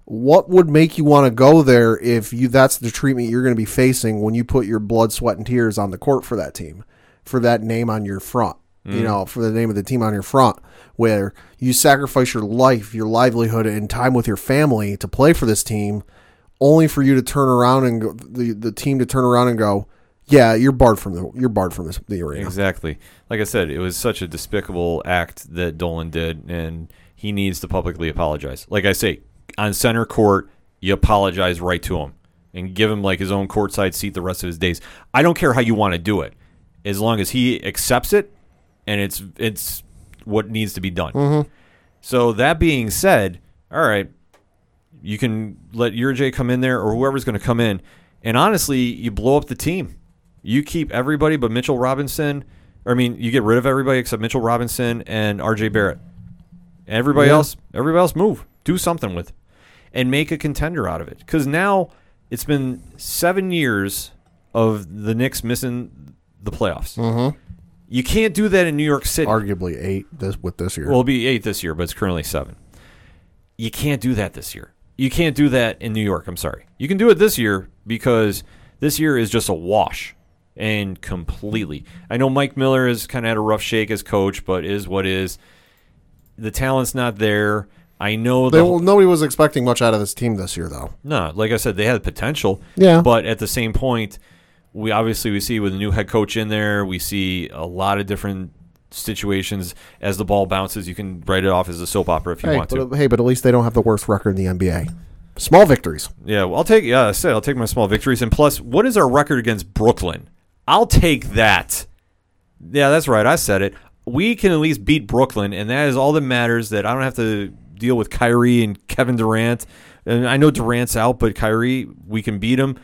what would make you want to go there if you that's the treatment you're going to be facing when you put your blood, sweat, and tears on the court for that team, for that name on your front, you mm. know, for the name of the team on your front, where you sacrifice your life, your livelihood, and time with your family to play for this team, only for you to turn around and go, the the team to turn around and go, yeah, you're barred from the you're barred from the arena. Exactly. Like I said, it was such a despicable act that Dolan did, and he needs to publicly apologize. Like I say, on center court, you apologize right to him and give him like his own courtside seat the rest of his days. I don't care how you want to do it, as long as he accepts it and it's it's what needs to be done. Mm-hmm. So that being said, all right, you can let J come in there or whoever's going to come in, and honestly, you blow up the team. You keep everybody but Mitchell Robinson. Or, I mean, you get rid of everybody except Mitchell Robinson and R.J. Barrett. Everybody Yeah. else, everybody else, move, do something with, it, and make a contender out of it. Because now it's been seven years of the Knicks missing the playoffs. Mm-hmm. You can't do that in New York City. Arguably eight this with this year. Well, it'll be eight this year, but it's currently seven. You can't do that this year. You can't do that in New York. I'm sorry. You can do it this year because this year is just a wash and completely. I know Mike Miller has kind of had a rough shake as coach, but is what is. The talent's not there. I know They, the well, nobody was expecting much out of this team this year, though. no, like I said, they had potential. Yeah. But at the same point, we obviously we see with a new head coach in there, we see a lot of different situations as the ball bounces. You can write it off as a soap opera if you Hey want but, to. hey, but at least they don't have the worst record in the NBA. Small victories. Yeah, well, I'll take. Yeah, I said I'll take my small victories. And plus, what is our record against Brooklyn? I'll take that. Yeah, that's right. I said it. We can at least beat Brooklyn, and that is all that matters. That I don't have to deal with Kyrie and Kevin Durant. And I know Durant's out, but Kyrie, we can beat him.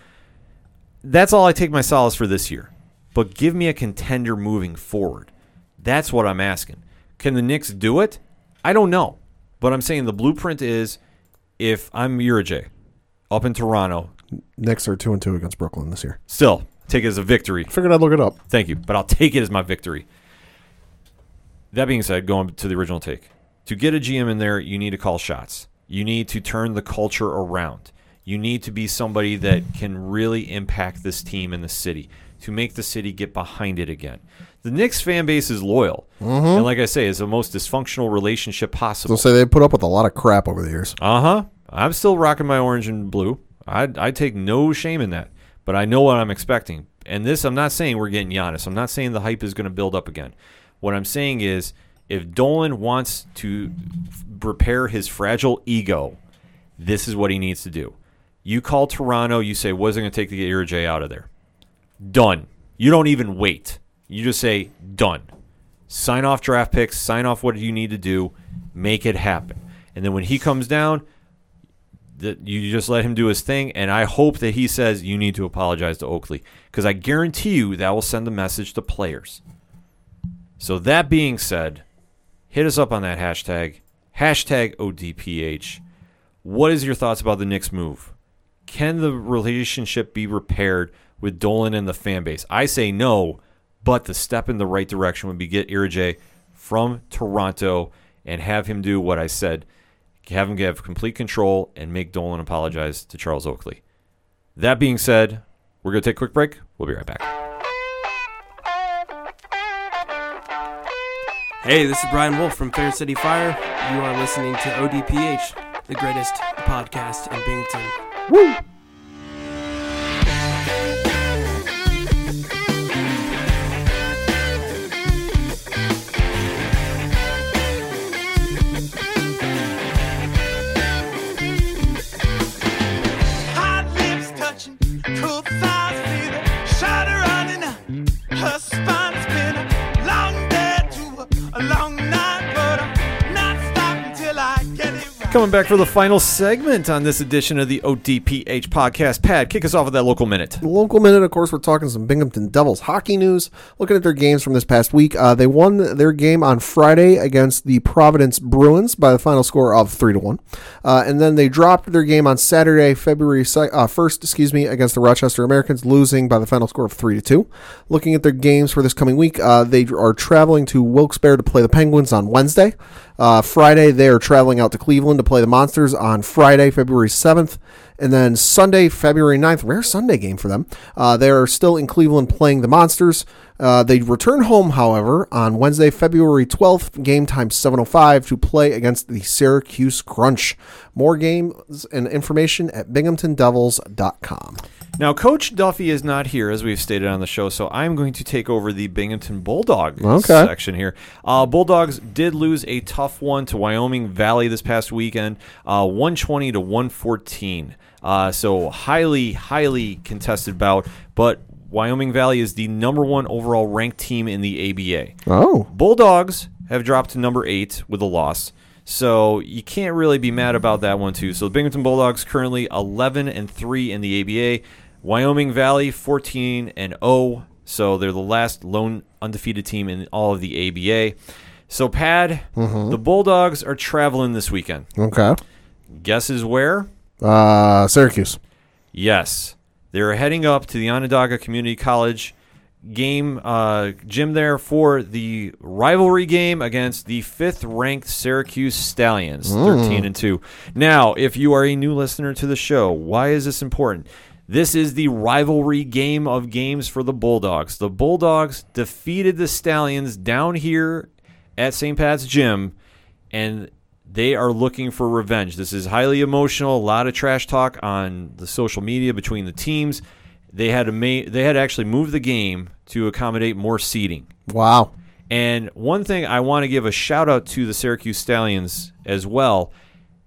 That's all I take my solace for this year. But give me a contender moving forward. That's what I'm asking. Can the Knicks do it? I don't know. But I'm saying the blueprint is if I'm J up in Toronto, Knicks are two and two against Brooklyn this year. still take it as a victory. Figured I'd look it up. Thank you. But I'll take it as my victory. That being said, going to the original take. To get a GM in there, you need to call shots. You need to turn the culture around. You need to be somebody that can really impact this team in the city to make the city get behind it again. The Knicks fan base is loyal. And like I say, it's the most dysfunctional relationship possible. So say they put up with a lot of crap over the years. Uh huh. I'm still rocking my orange and blue. I I take no shame in that, but I know what I'm expecting. And this, I'm not saying we're getting Giannis. I'm not saying the hype is going to build up again. What I'm saying is, if Dolan wants to f- repair his fragile ego, this is what he needs to do. You call Toronto. You say, "What's it going to take to get J out of there?" Done. You don't even wait. You just say, "Done." Sign off draft picks. Sign off what you need to do. Make it happen. And then when he comes down, that you just let him do his thing and i hope that he says you need to apologize to oakley. Because i guarantee you that will send a message to players. So that being said hit us up on that hashtag hashtag odph what is your thoughts about the Knicks move? Can the relationship be repaired with dolan and the fan base? I say no but the step in the right direction would be get J from toronto and have him do what i said have him give complete control and make Dolan apologize to Charles Oakley. That being said, we're going to take a quick break. We'll be right back. Hey, this is Brian Wolf from Fair City Fire. You are listening to ODPH, the greatest podcast in Binghamton. her spine. Coming back for the final segment on this edition of the ODPH podcast. Pat, kick us off with that local minute. Local minute, of course, we're talking some Binghamton Devils hockey news. Looking at their games from this past week, uh, they won their game on Friday against the Providence Bruins by the final score of three to one, uh, and then they dropped their game on Saturday, February uh, first, excuse me, against the Rochester Americans, losing by the final score of three to two. Looking at their games for this coming week, uh, they are traveling to Wilkes-Barre to play the Penguins on Wednesday. Uh, Friday, they are traveling out to Cleveland to play the Monsters on Friday, February 7th. And then Sunday, February 9th, rare Sunday game for them. Uh, they are still in Cleveland playing the Monsters. Uh, they return home, however, on Wednesday, February 12th, game time 7.05, to play against the Syracuse Crunch. More games and information at binghamtondevils.com. Now, Coach Duffy is not here, as we've stated on the show, so I'm going to take over the Binghamton Bulldog Okay. section here. Uh, Bulldogs did lose a tough one to Wyoming Valley this past weekend, uh, 120 to 114. Uh, so highly, highly contested bout, but Wyoming Valley is the number one overall ranked team in the ABA. Oh. Bulldogs have dropped to number eight with a loss. So you can't really be mad about that one too. So the Binghamton Bulldogs currently 11 and 3 in the ABA. Wyoming Valley 14 and 0. So they're the last lone undefeated team in all of the ABA. So Pat, the Bulldogs are traveling this weekend. Okay. Guesses where? Uh, Syracuse. Yes. They're heading up to the Onondaga Community College game uh, gym there for the rivalry game against the fifth ranked Syracuse Stallions, 13 and 2. Now, if you are a new listener to the show, why is this important? This is the rivalry game of games for the Bulldogs. The Bulldogs defeated the Stallions down here at St. Pat's Gym, and they are looking for revenge. This is highly emotional. A lot of trash talk on the social media between the teams. They had to ma- they had actually move the game to accommodate more seating. Wow. And one thing I want to give a shout out to the Syracuse Stallions as well.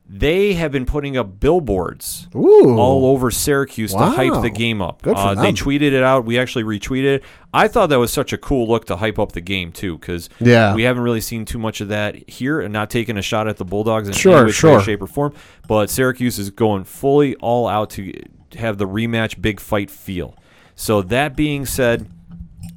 They have been putting up billboards Ooh. all over Syracuse to hype the game up. Good for uh, They tweeted it out. We actually retweeted it. I thought that was such a cool look to hype up the game too, because Yeah. we haven't really seen too much of that here, and not taking a shot at the Bulldogs in Sure, any way, sure. shape, or form. But Syracuse is going fully all out to have the rematch, big fight feel. So that being said,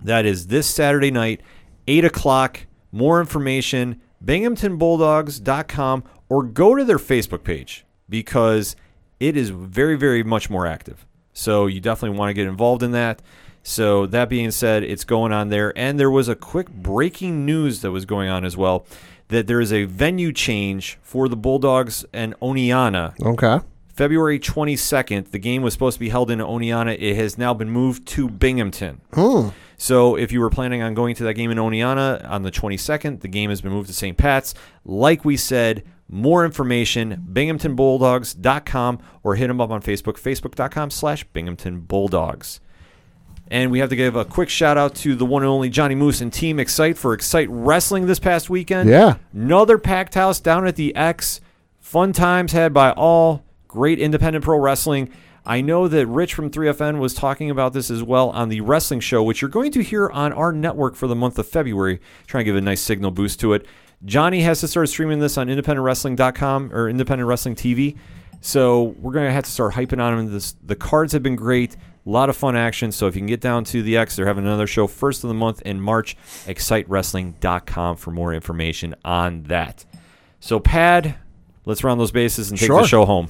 that is this Saturday night, 8 o'clock. More information, binghamtonbulldogs.com, or go to their Facebook page because it is very, very much more active. So you definitely want to get involved in that. So that being said, it's going on there. And there was a quick breaking news that was going on as well that there is a venue change for the Bulldogs and Oneonta. Okay. February 22nd, the game was supposed to be held in Oneonta. It has now been moved to Binghamton. Hmm. So if you were planning on going to that game in Oneonta on the 22nd, the game has been moved to St. Pat's. Like we said, more information, binghamtonbulldogs.com or hit them up on Facebook, facebook.com slash binghamtonbulldogs. And we have to give a quick shout out to the one and only Johnny Moose and Team Excite for Excite Wrestling this past weekend. Yeah. Another packed house down at the X. Fun times had by all. Great independent pro wrestling. I know that Rich from 3FN was talking about this as well on the wrestling show, which you're going to hear on our network for the month of February. Trying to give a nice signal boost to it. Johnny has to start streaming this on independentwrestling.com or independent wrestling TV. So we're going to have to start hyping on him. This, the cards have been great. A lot of fun action. So if you can get down to the X, they're having another show first of the month in March. ExciteWrestling.com for more information on that. So, Pat, let's round those bases and take Sure. the show home.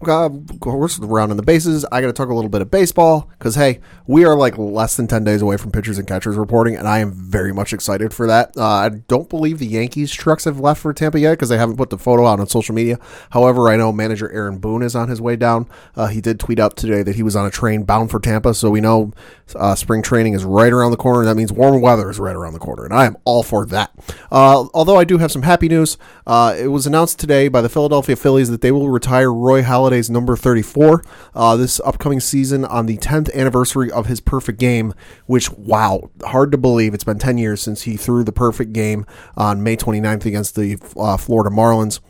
Of course, rounding the bases. I got to talk a little bit of baseball because hey, we are like less than ten days away from pitchers and catchers reporting, and I am very much excited for that. Uh, I don't believe the Yankees trucks have left for Tampa yet because they haven't put the photo out on social media. However, I know manager Aaron Boone is on his way down. Uh, he did tweet out today that he was on a train bound for Tampa, so we know uh, spring training is right around the corner. That means warm weather is right around the corner, and I am all for that. Uh, although I do have some happy news, uh, it was announced today by the Philadelphia Phillies that they will retire Roy Number 34 uh, this upcoming season on the 10th anniversary of his perfect game, which, wow, hard to believe. It's been 10 years since he threw the perfect game on May 29th against the uh, Florida Marlins.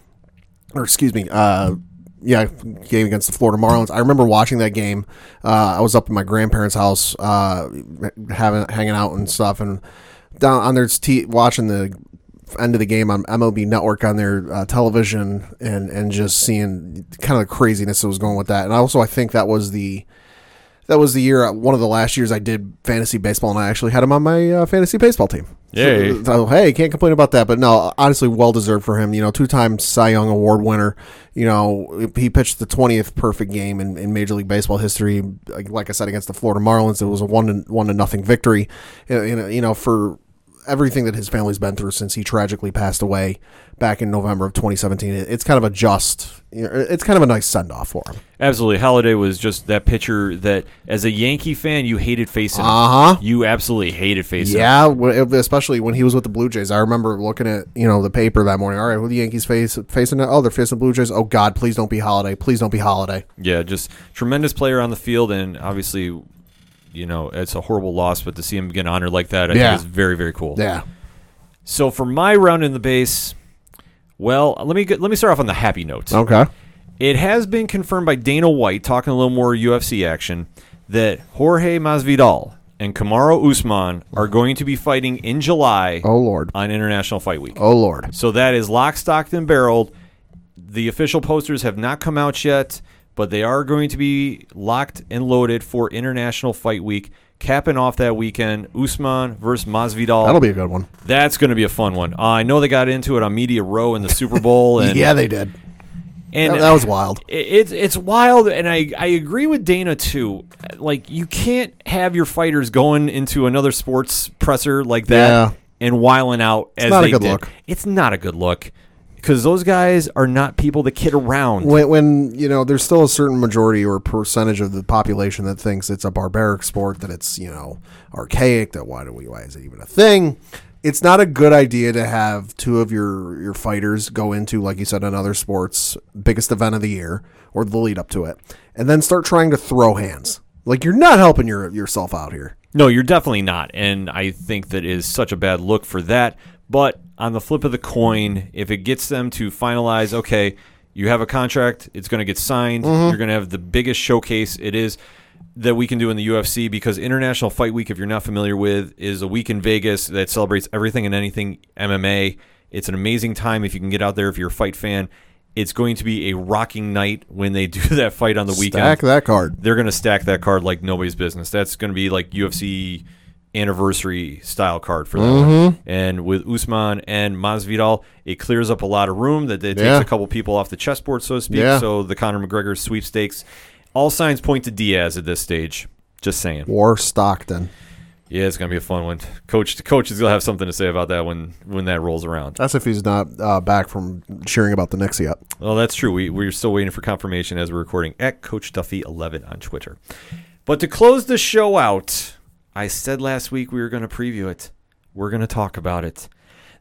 Or, excuse me, uh, yeah, game against the Florida Marlins. I remember watching that game. Uh, I was up in my grandparents' house, uh, having hanging out and stuff, and down on their t- watching the end of the game on MLB Network on their uh, television and and just seeing kind of the craziness that was going with that. And also, I think that was the that was the year one of the last years I did fantasy baseball, and I actually had him on my uh, fantasy baseball team. Yay. So, so, hey, can't complain about that. But no, honestly, well deserved for him. You know, two time Cy Young Award winner. You know, he pitched the twentieth perfect game in, in Major League Baseball history. Like, like I said, against the Florida Marlins, it was a one to one to nothing victory. You know, you know, for everything that his family's been through since he tragically passed away back in November of 2017, it's kind of a just. You know, it's kind of a nice send off for him. Absolutely. Halladay was just that pitcher that, as a Yankee fan, you hated facing. Uh-huh. You absolutely hated facing. Yeah, wh- especially when he was with the Blue Jays. I remember looking at you know the paper that morning. All right, who the Yankees face facing? Oh, they're facing the Blue Jays. Oh God, please don't be Halladay. Please don't be Halladay. Yeah, just tremendous player on the field, and obviously, you know, it's a horrible loss, but to see him get honored like that, I Yeah. think is very, very cool. Yeah. So for my round in the base, well, let me get, let me start off on the happy note. Okay. It has been confirmed by Dana White, talking a little more UFC action, that Jorge Masvidal and Kamaru Usman are going to be fighting in July Oh Lord. on International Fight Week. Oh Lord. So that is lock, stocked, and barreled. The official posters have not come out yet, but they are going to be locked and loaded for International Fight Week. Capping off that weekend, Usman versus Masvidal. That'll be a good one. That's going to be a fun one. Uh, I know they got into it on Media Row in the Super Bowl, and yeah, they did. and That, that was wild. it's it's wild, and I I agree with Dana too. Like you can't have your fighters going into another sports presser like that Yeah. and wiling out. as not a they good did. look. It's not a good look because those guys are not people that kid around. When, when you know, there's still a certain majority or percentage of the population that thinks it's a barbaric sport, that it's you know archaic. That why do we? Why is it even a thing? It's not a good idea to have two of your your fighters go into, like you said, another sports biggest event of the year or the lead up to it, and then start trying to throw hands. Like you're not helping your yourself out here. No, you're definitely not. And I think that is such a bad look for that. But on the flip of the coin, if it gets them to finalize, okay, you have a contract, it's going to get signed, Mm-hmm. you're going to have the biggest showcase it is that we can do in the UFC because International Fight Week, if you're not familiar with, is a week in Vegas that celebrates everything and anything MMA. It's an amazing time if you can get out there if you're a fight fan. It's going to be a rocking night when they do that fight on the weekend Stack that card. they're going to stack that card like nobody's business. That's going to be like UFC anniversary style card for that Mm-hmm. one. And with Usman and Masvidal, it clears up a lot of room. That it Yeah. takes a couple people off the chessboard, so to speak. Yeah. So the Conor McGregor sweepstakes, all signs point to Diaz at this stage. Just saying. War Stockton. Yeah, it's going to be a fun one. Coach, the coach is going to have something to say about that when when that rolls around. That's if he's not uh, back from cheering about the Knicks yet. Well, that's true. We, we're still waiting for confirmation as we're recording at Coach Duffy11 on Twitter. But to close the show out, I said last week we were going to preview it. We're going to talk about it.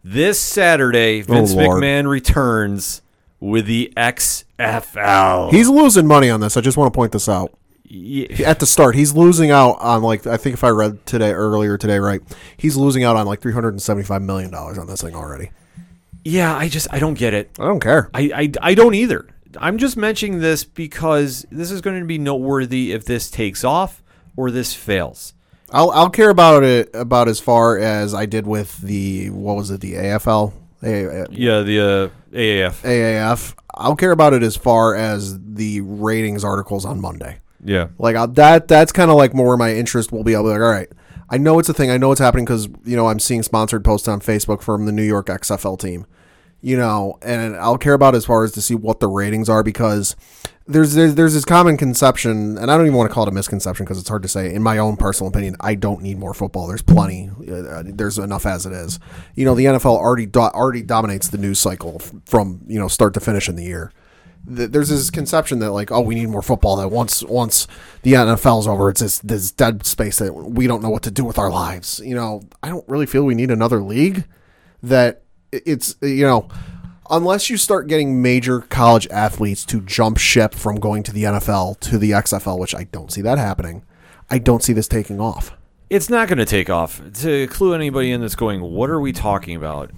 This Saturday, oh, Vince Lord. McMahon returns with the XFL. He's losing money on this. I just want to point this out. Ye- At the start, he's losing out on like I think if I read today earlier today, right? He's losing out on like three hundred and seventy five million dollars on this thing already. yeah, I just I don't get it. I don't care. I, I, I don't either. I'm just mentioning this because this is going to be noteworthy if this takes off or this fails. I'll I'll care about it about as far as I did with the what was it the AFL A- Yeah, the uh, AAF. AAF. I'll care about it as far as the ratings articles on Monday. Yeah. Like i that that's kind of like more where my interest will be. I'll be like, all right, I know it's a thing. I know it's happening because you know I'm seeing sponsored posts on Facebook from the New York XFL team. You know, and I'll care about as far as to see what the ratings are because there's there's, there's this common conception, and I don't even want to call it a misconception because it's hard to say. In my own personal opinion, I don't need more football. There's plenty. Uh, there's enough as it is. You know, the NFL already do- already dominates the news cycle from you know start to finish in the year th- there's this conception that like oh we need more football that once once the NFL's over it's this this dead space that we don't know what to do with our lives you know I don't really feel we need another league that it's you know unless you start getting major college athletes to jump ship from going to the NFL to the XFL which I don't see that happening I don't see this taking off It's not going to take off. To clue anybody in that's going, what are we talking about?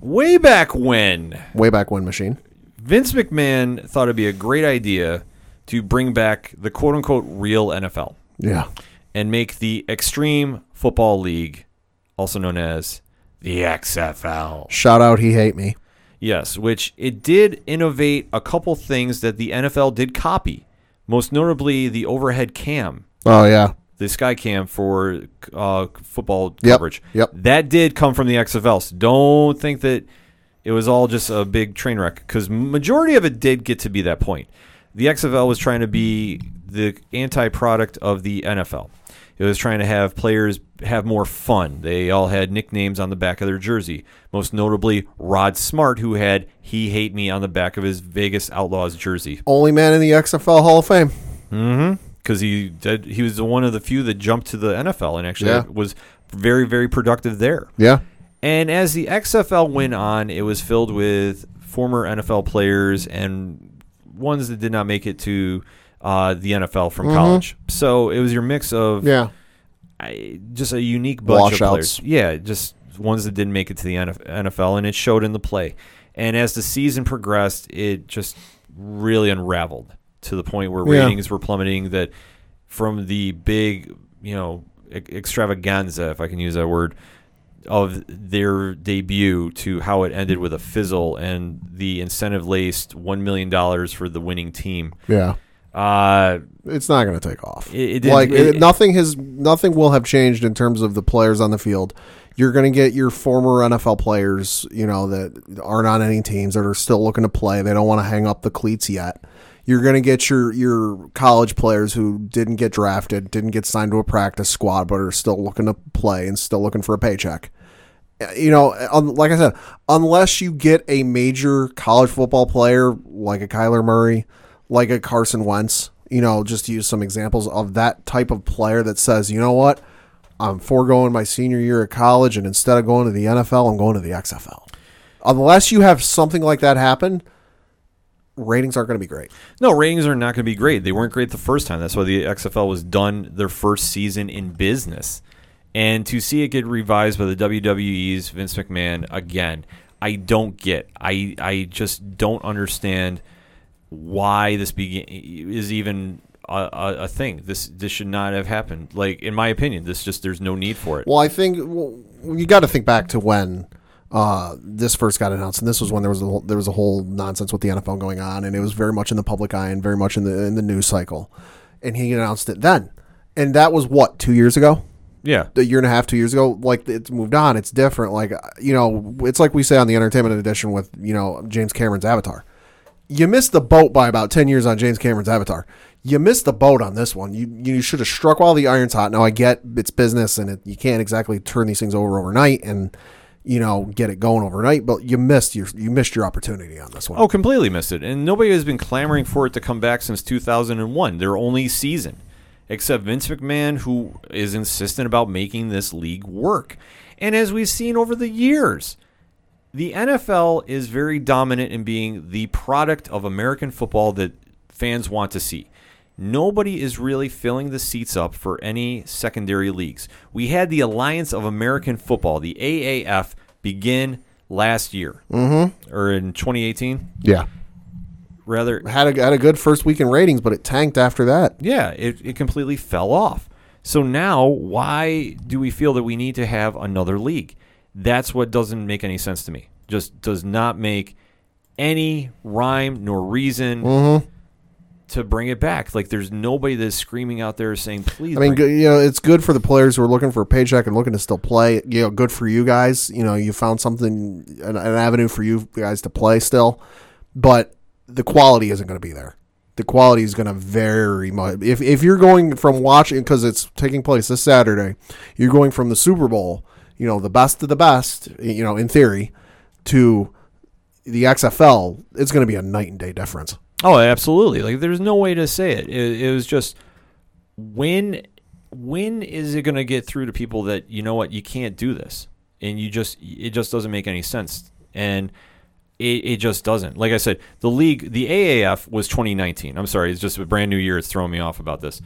Way back when, way back when machine Vince McMahon thought it'd be a great idea to bring back the quote unquote real NFL yeah and make the Extreme Football League, also known as the XFL. Shout out, he hate me. Yes, which it did innovate a couple things that the NFL did copy. Most notably, the overhead cam, Oh yeah, the sky cam for uh, football Yep, coverage. yep. That did come from the XFL. So don't think that it was all just a big train wreck because majority of it did get to be that point. The XFL was trying to be the anti-product of the NFL. It was trying to have players have more fun. They all had nicknames on the back of their jersey. Most notably, Rod Smart, who had "He Hate Me" on the back of his Vegas Outlaws jersey only man in the XFL Hall of Fame. Mm hmm. Because he did, he was one of the few that jumped to the NFL and actually Yeah. was very very productive there. Yeah, And as the XFL went on, it was filled with former NFL players and ones that did not make it to uh, the NFL from college. So it was your mix of Mm-hmm. yeah. I, just a unique bunch of Washouts. players. Yeah, just ones that didn't make it to the NFL, and it showed in the play. And as the season progressed, it just really unraveled to the point where Yeah. ratings were plummeting. That from the big, you know, e- extravaganza, if I can use that word, of their debut to how it ended with a fizzle and the incentive laced one million dollars for the winning team. Yeah. Uh, It's not going to take off. It- it like it- nothing has nothing will have changed in terms of the players on the field. You're going to get your former NFL players, you know, that aren't on any teams that are still looking to play. They don't want to hang up the cleats yet. You're going to get your your college players who didn't get drafted, didn't get signed to a practice squad, but are still looking to play and still looking for a paycheck. You know, like I said, unless you get a major college football player like a Kyler Murray, like a Carson Wentz, you know, just to use some examples of that type of player that says, you know what, I'm foregoing my senior year at college, and instead of going to the NFL, I'm going to the XFL. Unless you have something like that happen, ratings aren't going to be great. No, ratings are not going to be great. They weren't great the first time. That's why the XFL was done their first season in business. And to see it get revised by the WWE's Vince McMahon again, I don't get. I I just don't understand why this begin is even a, a, thing. This this should not have happened. Like in my opinion, this just there's no need for it. Well, I think well, you got to think back to when uh, this first got announced, and this was when there was a, whole- there was a whole nonsense with the NFL going on, and it was very much in the public eye and very much in the in the news cycle. And he announced it then, and that was what two years ago, yeah. a year and a half, two years ago. Like it's moved on, it's different. Like you know, it's like we say on the entertainment edition with you know James Cameron's Avatar. You missed the boat by about ten years on James Cameron's Avatar. You missed the boat on this one. You you should have struck while the iron's hot. Now I get it's business and it, you can't exactly turn these things over overnight and you know get it going overnight. But you missed your you missed your opportunity on this one. Oh, completely missed it. And nobody has been clamoring for it to come back since 2001, their only season, except Vince McMahon, who is insistent about making this league work. And as we've seen over the years, the NFL is very dominant in being the product of American football that fans want to see. Nobody is really filling the seats up for any secondary leagues. We had the Alliance of American Football, the AAF, begin last year, mm-hmm. or in 2018 Yeah, rather had a had a good first week in ratings, but it tanked after that. yeah it, it completely fell off so now why do we feel that we need to have another league that's what doesn't make any sense to me just does not make any rhyme nor reason Mm-hmm. to bring it back like there's nobody that's screaming out there saying please I mean, you know, it's good for the players who are looking for a paycheck and looking to still play. You know, good for you guys. You know, you found something, an, an avenue for you guys to play still, but the quality isn't going to be there. The quality is going to vary much. If if you're going from watching because it's taking place this Saturday, you're going from the Super Bowl, you know, the best of the best, you know, in theory, to the XFL. It's going to be a night and day difference. Oh, absolutely. Like there's no way to say it. It, it was just when when is it going to get through to people that you know what you can't do this and you just it just doesn't make any sense and it, it just doesn't. Like I said, the league, the AAF was 2019. I'm sorry, it's just a brand new year. It's throwing me off about this.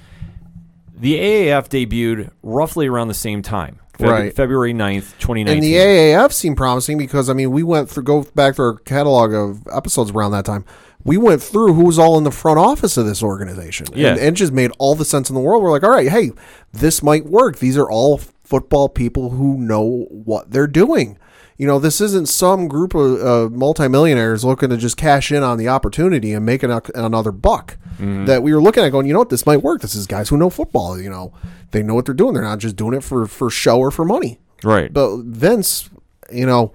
The AAF debuted roughly around the same time, Feb- Right. February 9th, 2019. And the AAF seemed promising because I mean we went through go back to our catalog of episodes around that time. We went through who was all in the front office of this organization. Yeah. And it just made all the sense in the world. We're like, all right, hey, this might work. These are all football people who know what they're doing. You know, this isn't some group of uh, multimillionaires looking to just cash in on the opportunity and make an, another buck. That we were looking at going, you know what, this might work. This is guys who know football. You know, they know what they're doing. They're not just doing it for for show or for money. Right. But Vince, you know,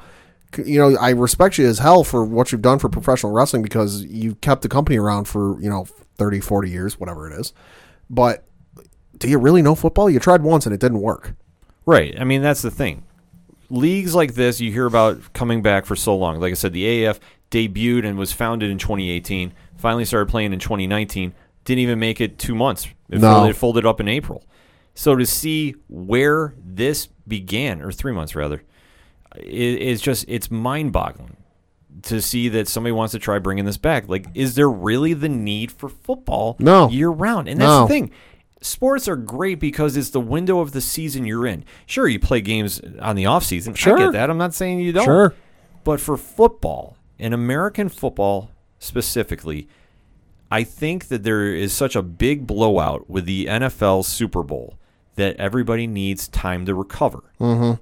you know, I respect you as hell for what you've done for professional wrestling because you kept the company around for, you know, 30, 40 years, whatever it is. But do you really know football? You tried once and it didn't work. Right. I mean, that's the thing. Leagues like this, you hear about coming back for so long. Like I said, the AAF debuted and was founded in 2018. Finally started playing in 2019. Didn't even make it two months. It, No. folded, it folded up in April. So to see where this began, or three months rather, is just it's mind-boggling to see that somebody wants to try bringing this back. Like, is there really the need for football No. year round? And that's No. the thing. Sports are great because it's the window of the season you're in. Sure, you play games on the off season. Sure. I get that. I'm not saying you don't. Sure. But for football, and American football specifically, I think that there is such a big blowout with the NFL Super Bowl that everybody needs time to recover. Mm-hmm.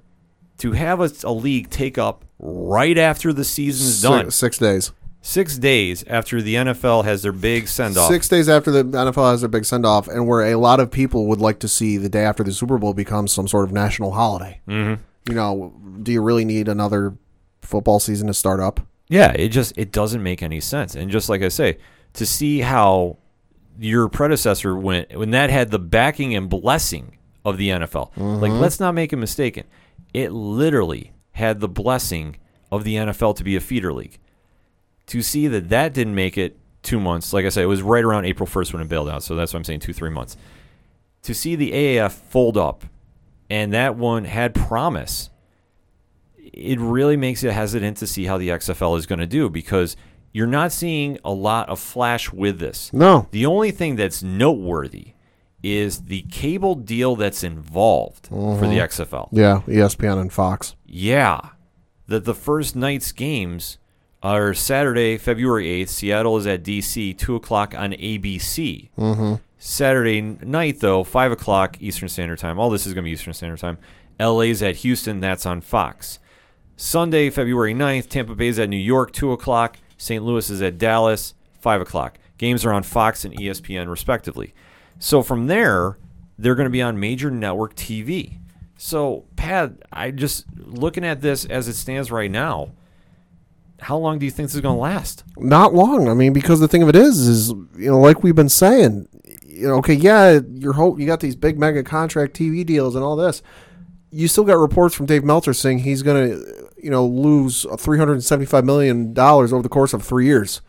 To have a, a league take up right after the season's done, Six, six days. Six days after the NFL has their big send off. Six days after the NFL has their big send off, and where a lot of people would like to see the day after the Super Bowl become some sort of national holiday. Mm-hmm. You know, do you really need another football season to start up? Yeah, it just it doesn't make any sense. And just like I say, to see how your predecessor went when that had the backing and blessing of the NFL. Like let's not make a mistake. It literally had the blessing of the NFL to be a feeder league. To see that that didn't make it 2 months, like I said, it was right around April 1st when it bailed out. So that's what I'm saying 2-3 months. To see the AAF fold up and that one had promise it really makes it hesitant to see how the XFL is going to do because you're not seeing a lot of flash with this. No. The only thing that's noteworthy is the cable deal that's involved for the mm-hmm. XFL. Yeah, ESPN and Fox. Yeah. That the first night's games are Saturday, February 8th. Seattle is at DC, 2 o'clock on ABC. Mm-hmm. Saturday night, though, 5 o'clock Eastern Standard Time. All this is going to be Eastern Standard Time. LA's at Houston. That's on Fox. Sunday, February 9th, Tampa Bay's at New York, 2 o'clock. St. Louis is at Dallas, 5 o'clock. Games are on Fox and ESPN, respectively. So from there, they're going to be on major network TV. So, Pat, I just looking at this as it stands right now, how long do you think this is going to last? Not long. I mean, because the thing of it is, is you know, like we've been saying, you know, okay, yeah, you're hope you got these big mega contract TV deals and all this. You still got reports from Dave Meltzer saying he's going to, you know, lose three hundred and seventy-five million dollars over the course of three years.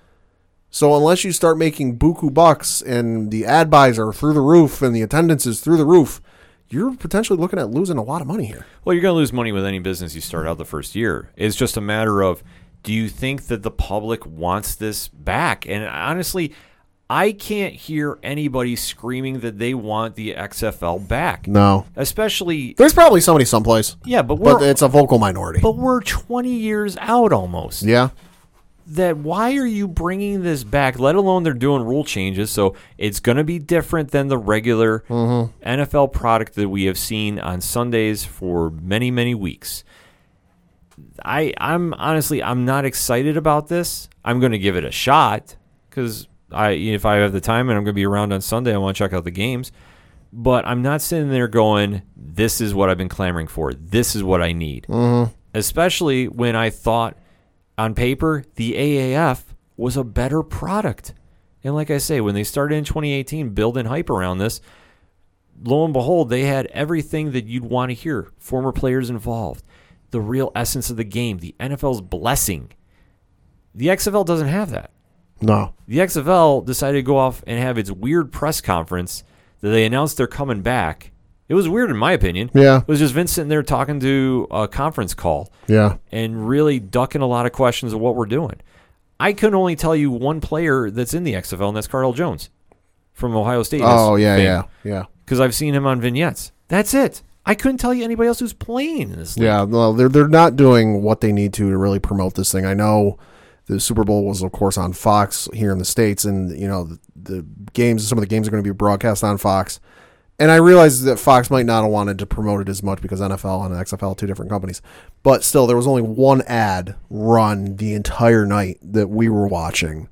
So unless you start making buku bucks and the ad buys are through the roof and the attendance is through the roof, you're potentially looking at losing a lot of money here. Well, you're going to lose money with any business you start out the first year. It's just a matter of do you think that the public wants this back? And honestly, I can't hear anybody screaming that they want the XFL back. No, Especially, there's probably somebody someplace, yeah, but we're but it's a vocal minority. but we're 20 years out almost. Yeah. that why are you bringing this back let alone they're doing rule changes so it's going to be different than the regular mm-hmm. nfl product that we have seen on sundays for many many weeks i i'm honestly i'm not excited about this. I'm going to give it a shot because i if i have the time and i'm going to be around on sunday i want to check out the games. But i'm not sitting there going this is what i've been clamoring for. This is what i need. Mm-hmm. Especially when i thought on paper, the AAF was a better product. And like I say, when they started in 2018 building hype around this, lo and behold, they had everything that you'd want to hear. Former players involved, the real essence of the game, the NFL's blessing. The XFL doesn't have that. No. The XFL decided to go off and have its weird press conference that they announced they're coming back. It was weird in my opinion. Yeah. It was just Vince sitting there talking to a conference call Yeah. and really ducking a lot of questions of what we're doing. I can only tell you one player that's in the XFL, and that's Cardale Jones from Ohio State. Oh yeah, yeah, yeah, Because I've seen him on vignettes. That's it. I couldn't tell you anybody else who's playing in this league. yeah. Well, they're they're not doing what they need to to really promote this thing. I know the Super Bowl was, of course, on Fox here in the states, and you know the, the games. Some of the games are going to be broadcast on Fox, and I realized that Fox might not have wanted to promote it as much because NFL and XFL are two different companies. But still, there was only one ad run the entire night that we were watching.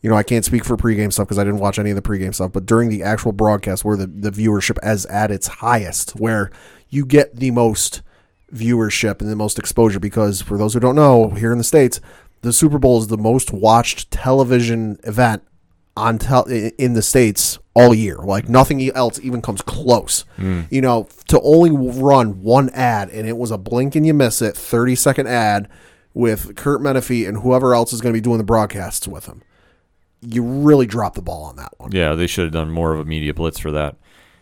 You know, I can't speak for pregame stuff because I didn't watch any of the pregame stuff. But during the actual broadcast, where the, the viewership is at its highest, where you get the most viewership and the most exposure, because for those who don't know, here in the states, the Super Bowl is the most watched television event on tel- in the states all year. Like nothing else even comes close. Hmm. You know, to only run one ad and it was a blink and you miss it, thirty second ad with Curt Menefee and whoever else is going to be doing the broadcasts with him. You really dropped the ball on that one. Yeah, they should have done more of a media blitz for that.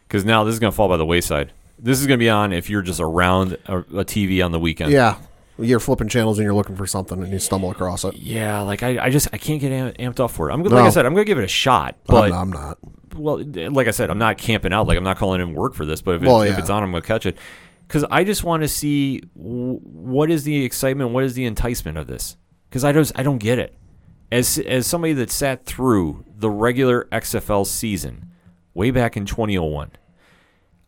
Because now this is going to fall by the wayside. This is going to be on if you're just around a, a TV on the weekend. Yeah. You're flipping channels and you're looking for something and you stumble across it. Yeah, like I, I just I can't get am- amped up for it. I'm gonna, like No. I said, I'm gonna give it a shot. But But I'm, not. well, like I said, I'm not camping out. Like I'm not calling in work for this. But if, it, Well, if yeah. it's on, I'm gonna catch it. Because I just want to see w- what is the excitement, what is the enticement of this. Because I just I don't get it. As as somebody that sat through the regular XFL season way back in 2001,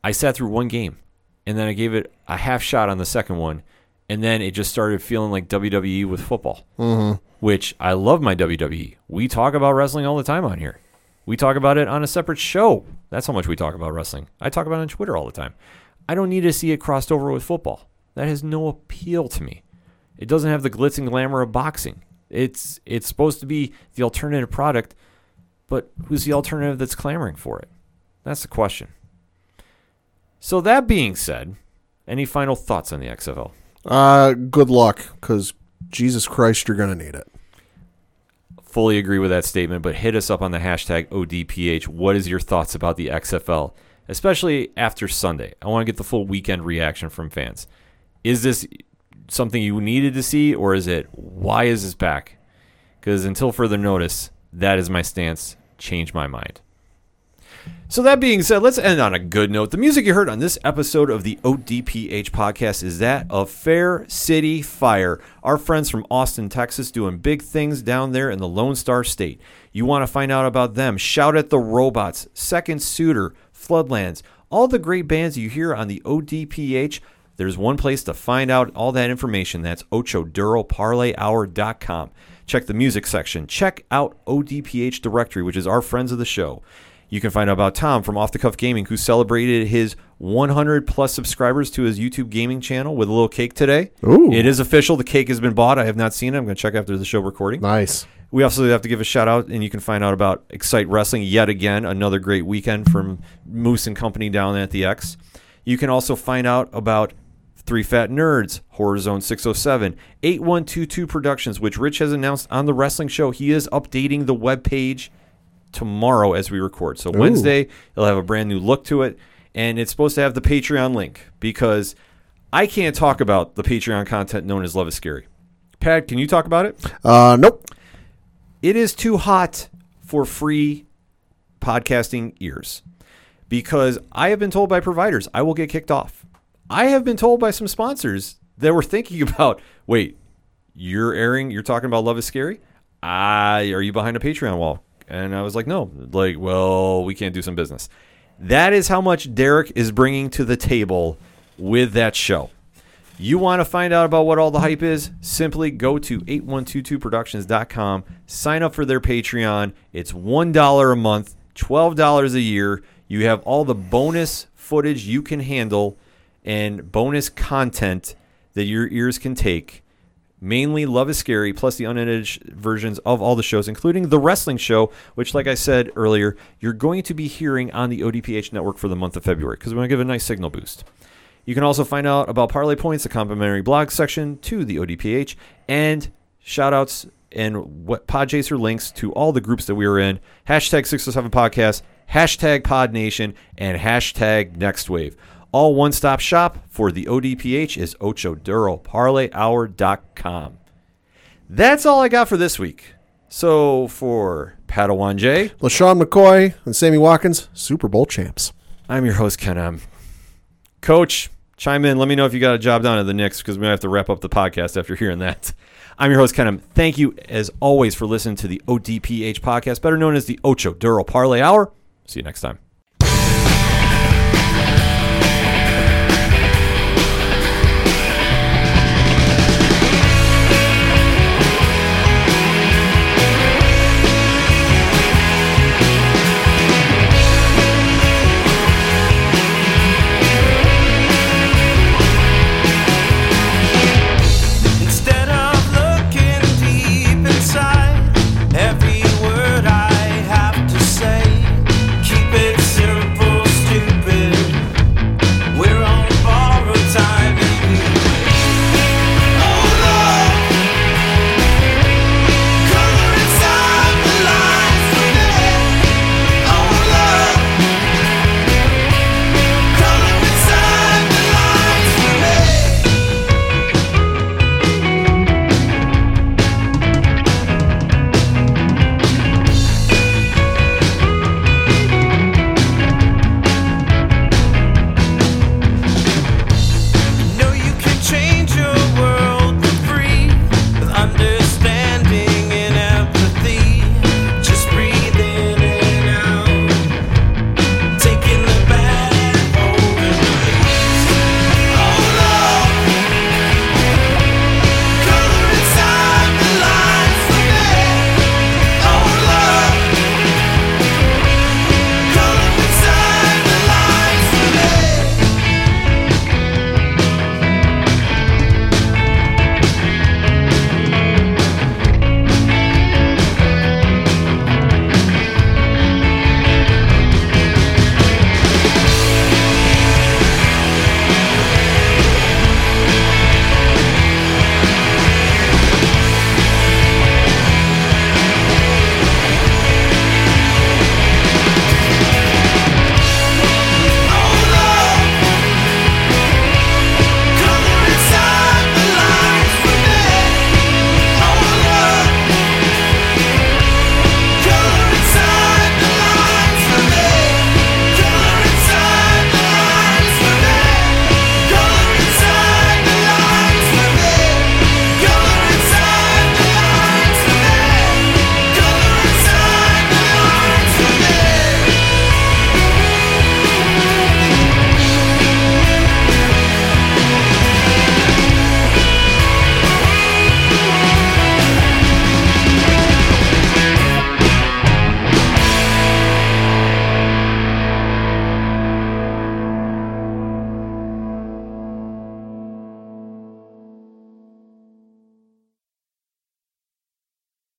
I sat through one game, and then I gave it a half shot on the second one, and then it just started feeling like WWE with football. Mm-hmm. Which I love my WWE. We talk about wrestling all the time on here. We talk about it on a separate show. That's how much we talk about wrestling. I talk about it on Twitter all the time. I don't need to see it crossed over with football. That has no appeal to me. It doesn't have the glitz and glamour of boxing. It's it's supposed to be the alternative product, but who's the alternative that's clamoring for it? That's the question. So that being said, any final thoughts on the XFL? Uh, good luck because Jesus Christ, you're going to need it. fully agree with that statement, but hit us up on the hashtag ODPH. What is your thoughts about the XFL, especially after Sunday? I want to get the full weekend reaction from fans. Is this something you needed to see, or is it why is this back? Because until further notice, that is my stance. Change my mind. So that being said, let's end on a good note. The music you heard on this episode of the ODPH podcast is that of Fair City Fire, our friends from Austin, Texas, doing big things down there in the Lone Star State. You want to find out about them? Shout at the Robots, Second Suitor, Floodlands, all the great bands you hear on the ODPH. There's one place to find out all that information. That's ochoduro.parlayhour.com. Check the music section. Check out ODPH directory, which is our friends of the show. You can find out about Tom from Off the Cuff Gaming, who celebrated his 100 plus subscribers to his YouTube gaming channel with a little cake today. Ooh. It is official. The cake has been bought. I have not seen it. I'm going to check after the show recording. Nice. We also have to give a shout out, and you can find out about Excite Wrestling yet again. Another great weekend from Moose and Company down at the X. You can also find out about Three Fat Nerds, Horror Zone 607, 8122 Productions, which Rich has announced on the wrestling show. He is updating the webpage tomorrow as we record. So Wednesday, it'll have a brand new look to it, and it's supposed to have the Patreon link because I can't talk about the Patreon content known as Love is Scary. Pat, can you talk about it? Uh, nope. it is too hot for free podcasting ears because I have been told by providers I will get kicked off. I have been told by some sponsors that were thinking about, wait, you're airing, you're talking about Love is Scary? Ah, are you behind a Patreon wall? And I was like, no, like, well, we can't do some business. That is how much Derek is bringing to the table with that show. You want to find out about what all the hype is? Simply go to 8122productions.com, sign up for their Patreon. It's $1 a month, $12 a year. You have all the bonus footage you can handle and bonus content that your ears can take. Mainly Love is Scary, plus the unedited versions of all the shows, including the wrestling show, which, like I said earlier, you're going to be hearing on the ODPH network for the month of February because we want to give a nice signal boost. You can also find out about Parlay Points, the complimentary blog section to the ODPH, and shout outs and what Podchaser links to all the groups that we are in. Hashtag 607 Podcast, hashtag Pod Nation, and hashtag Next Wave. All one stop shop for the ODPH is OchoDuroParlayHour.com. That's all I got for this week. So for Padawan J, LeSean McCoy and Sammy Watkins, Super Bowl champs. I'm your host, Ken M. Coach, chime in. Let me know if you got a job down at the Knicks because we might have to wrap up the podcast after hearing that. I'm your host, Ken M. Thank you, as always, for listening to the ODPH podcast, better known as the Ocho Duro Parlay Hour. See you next time.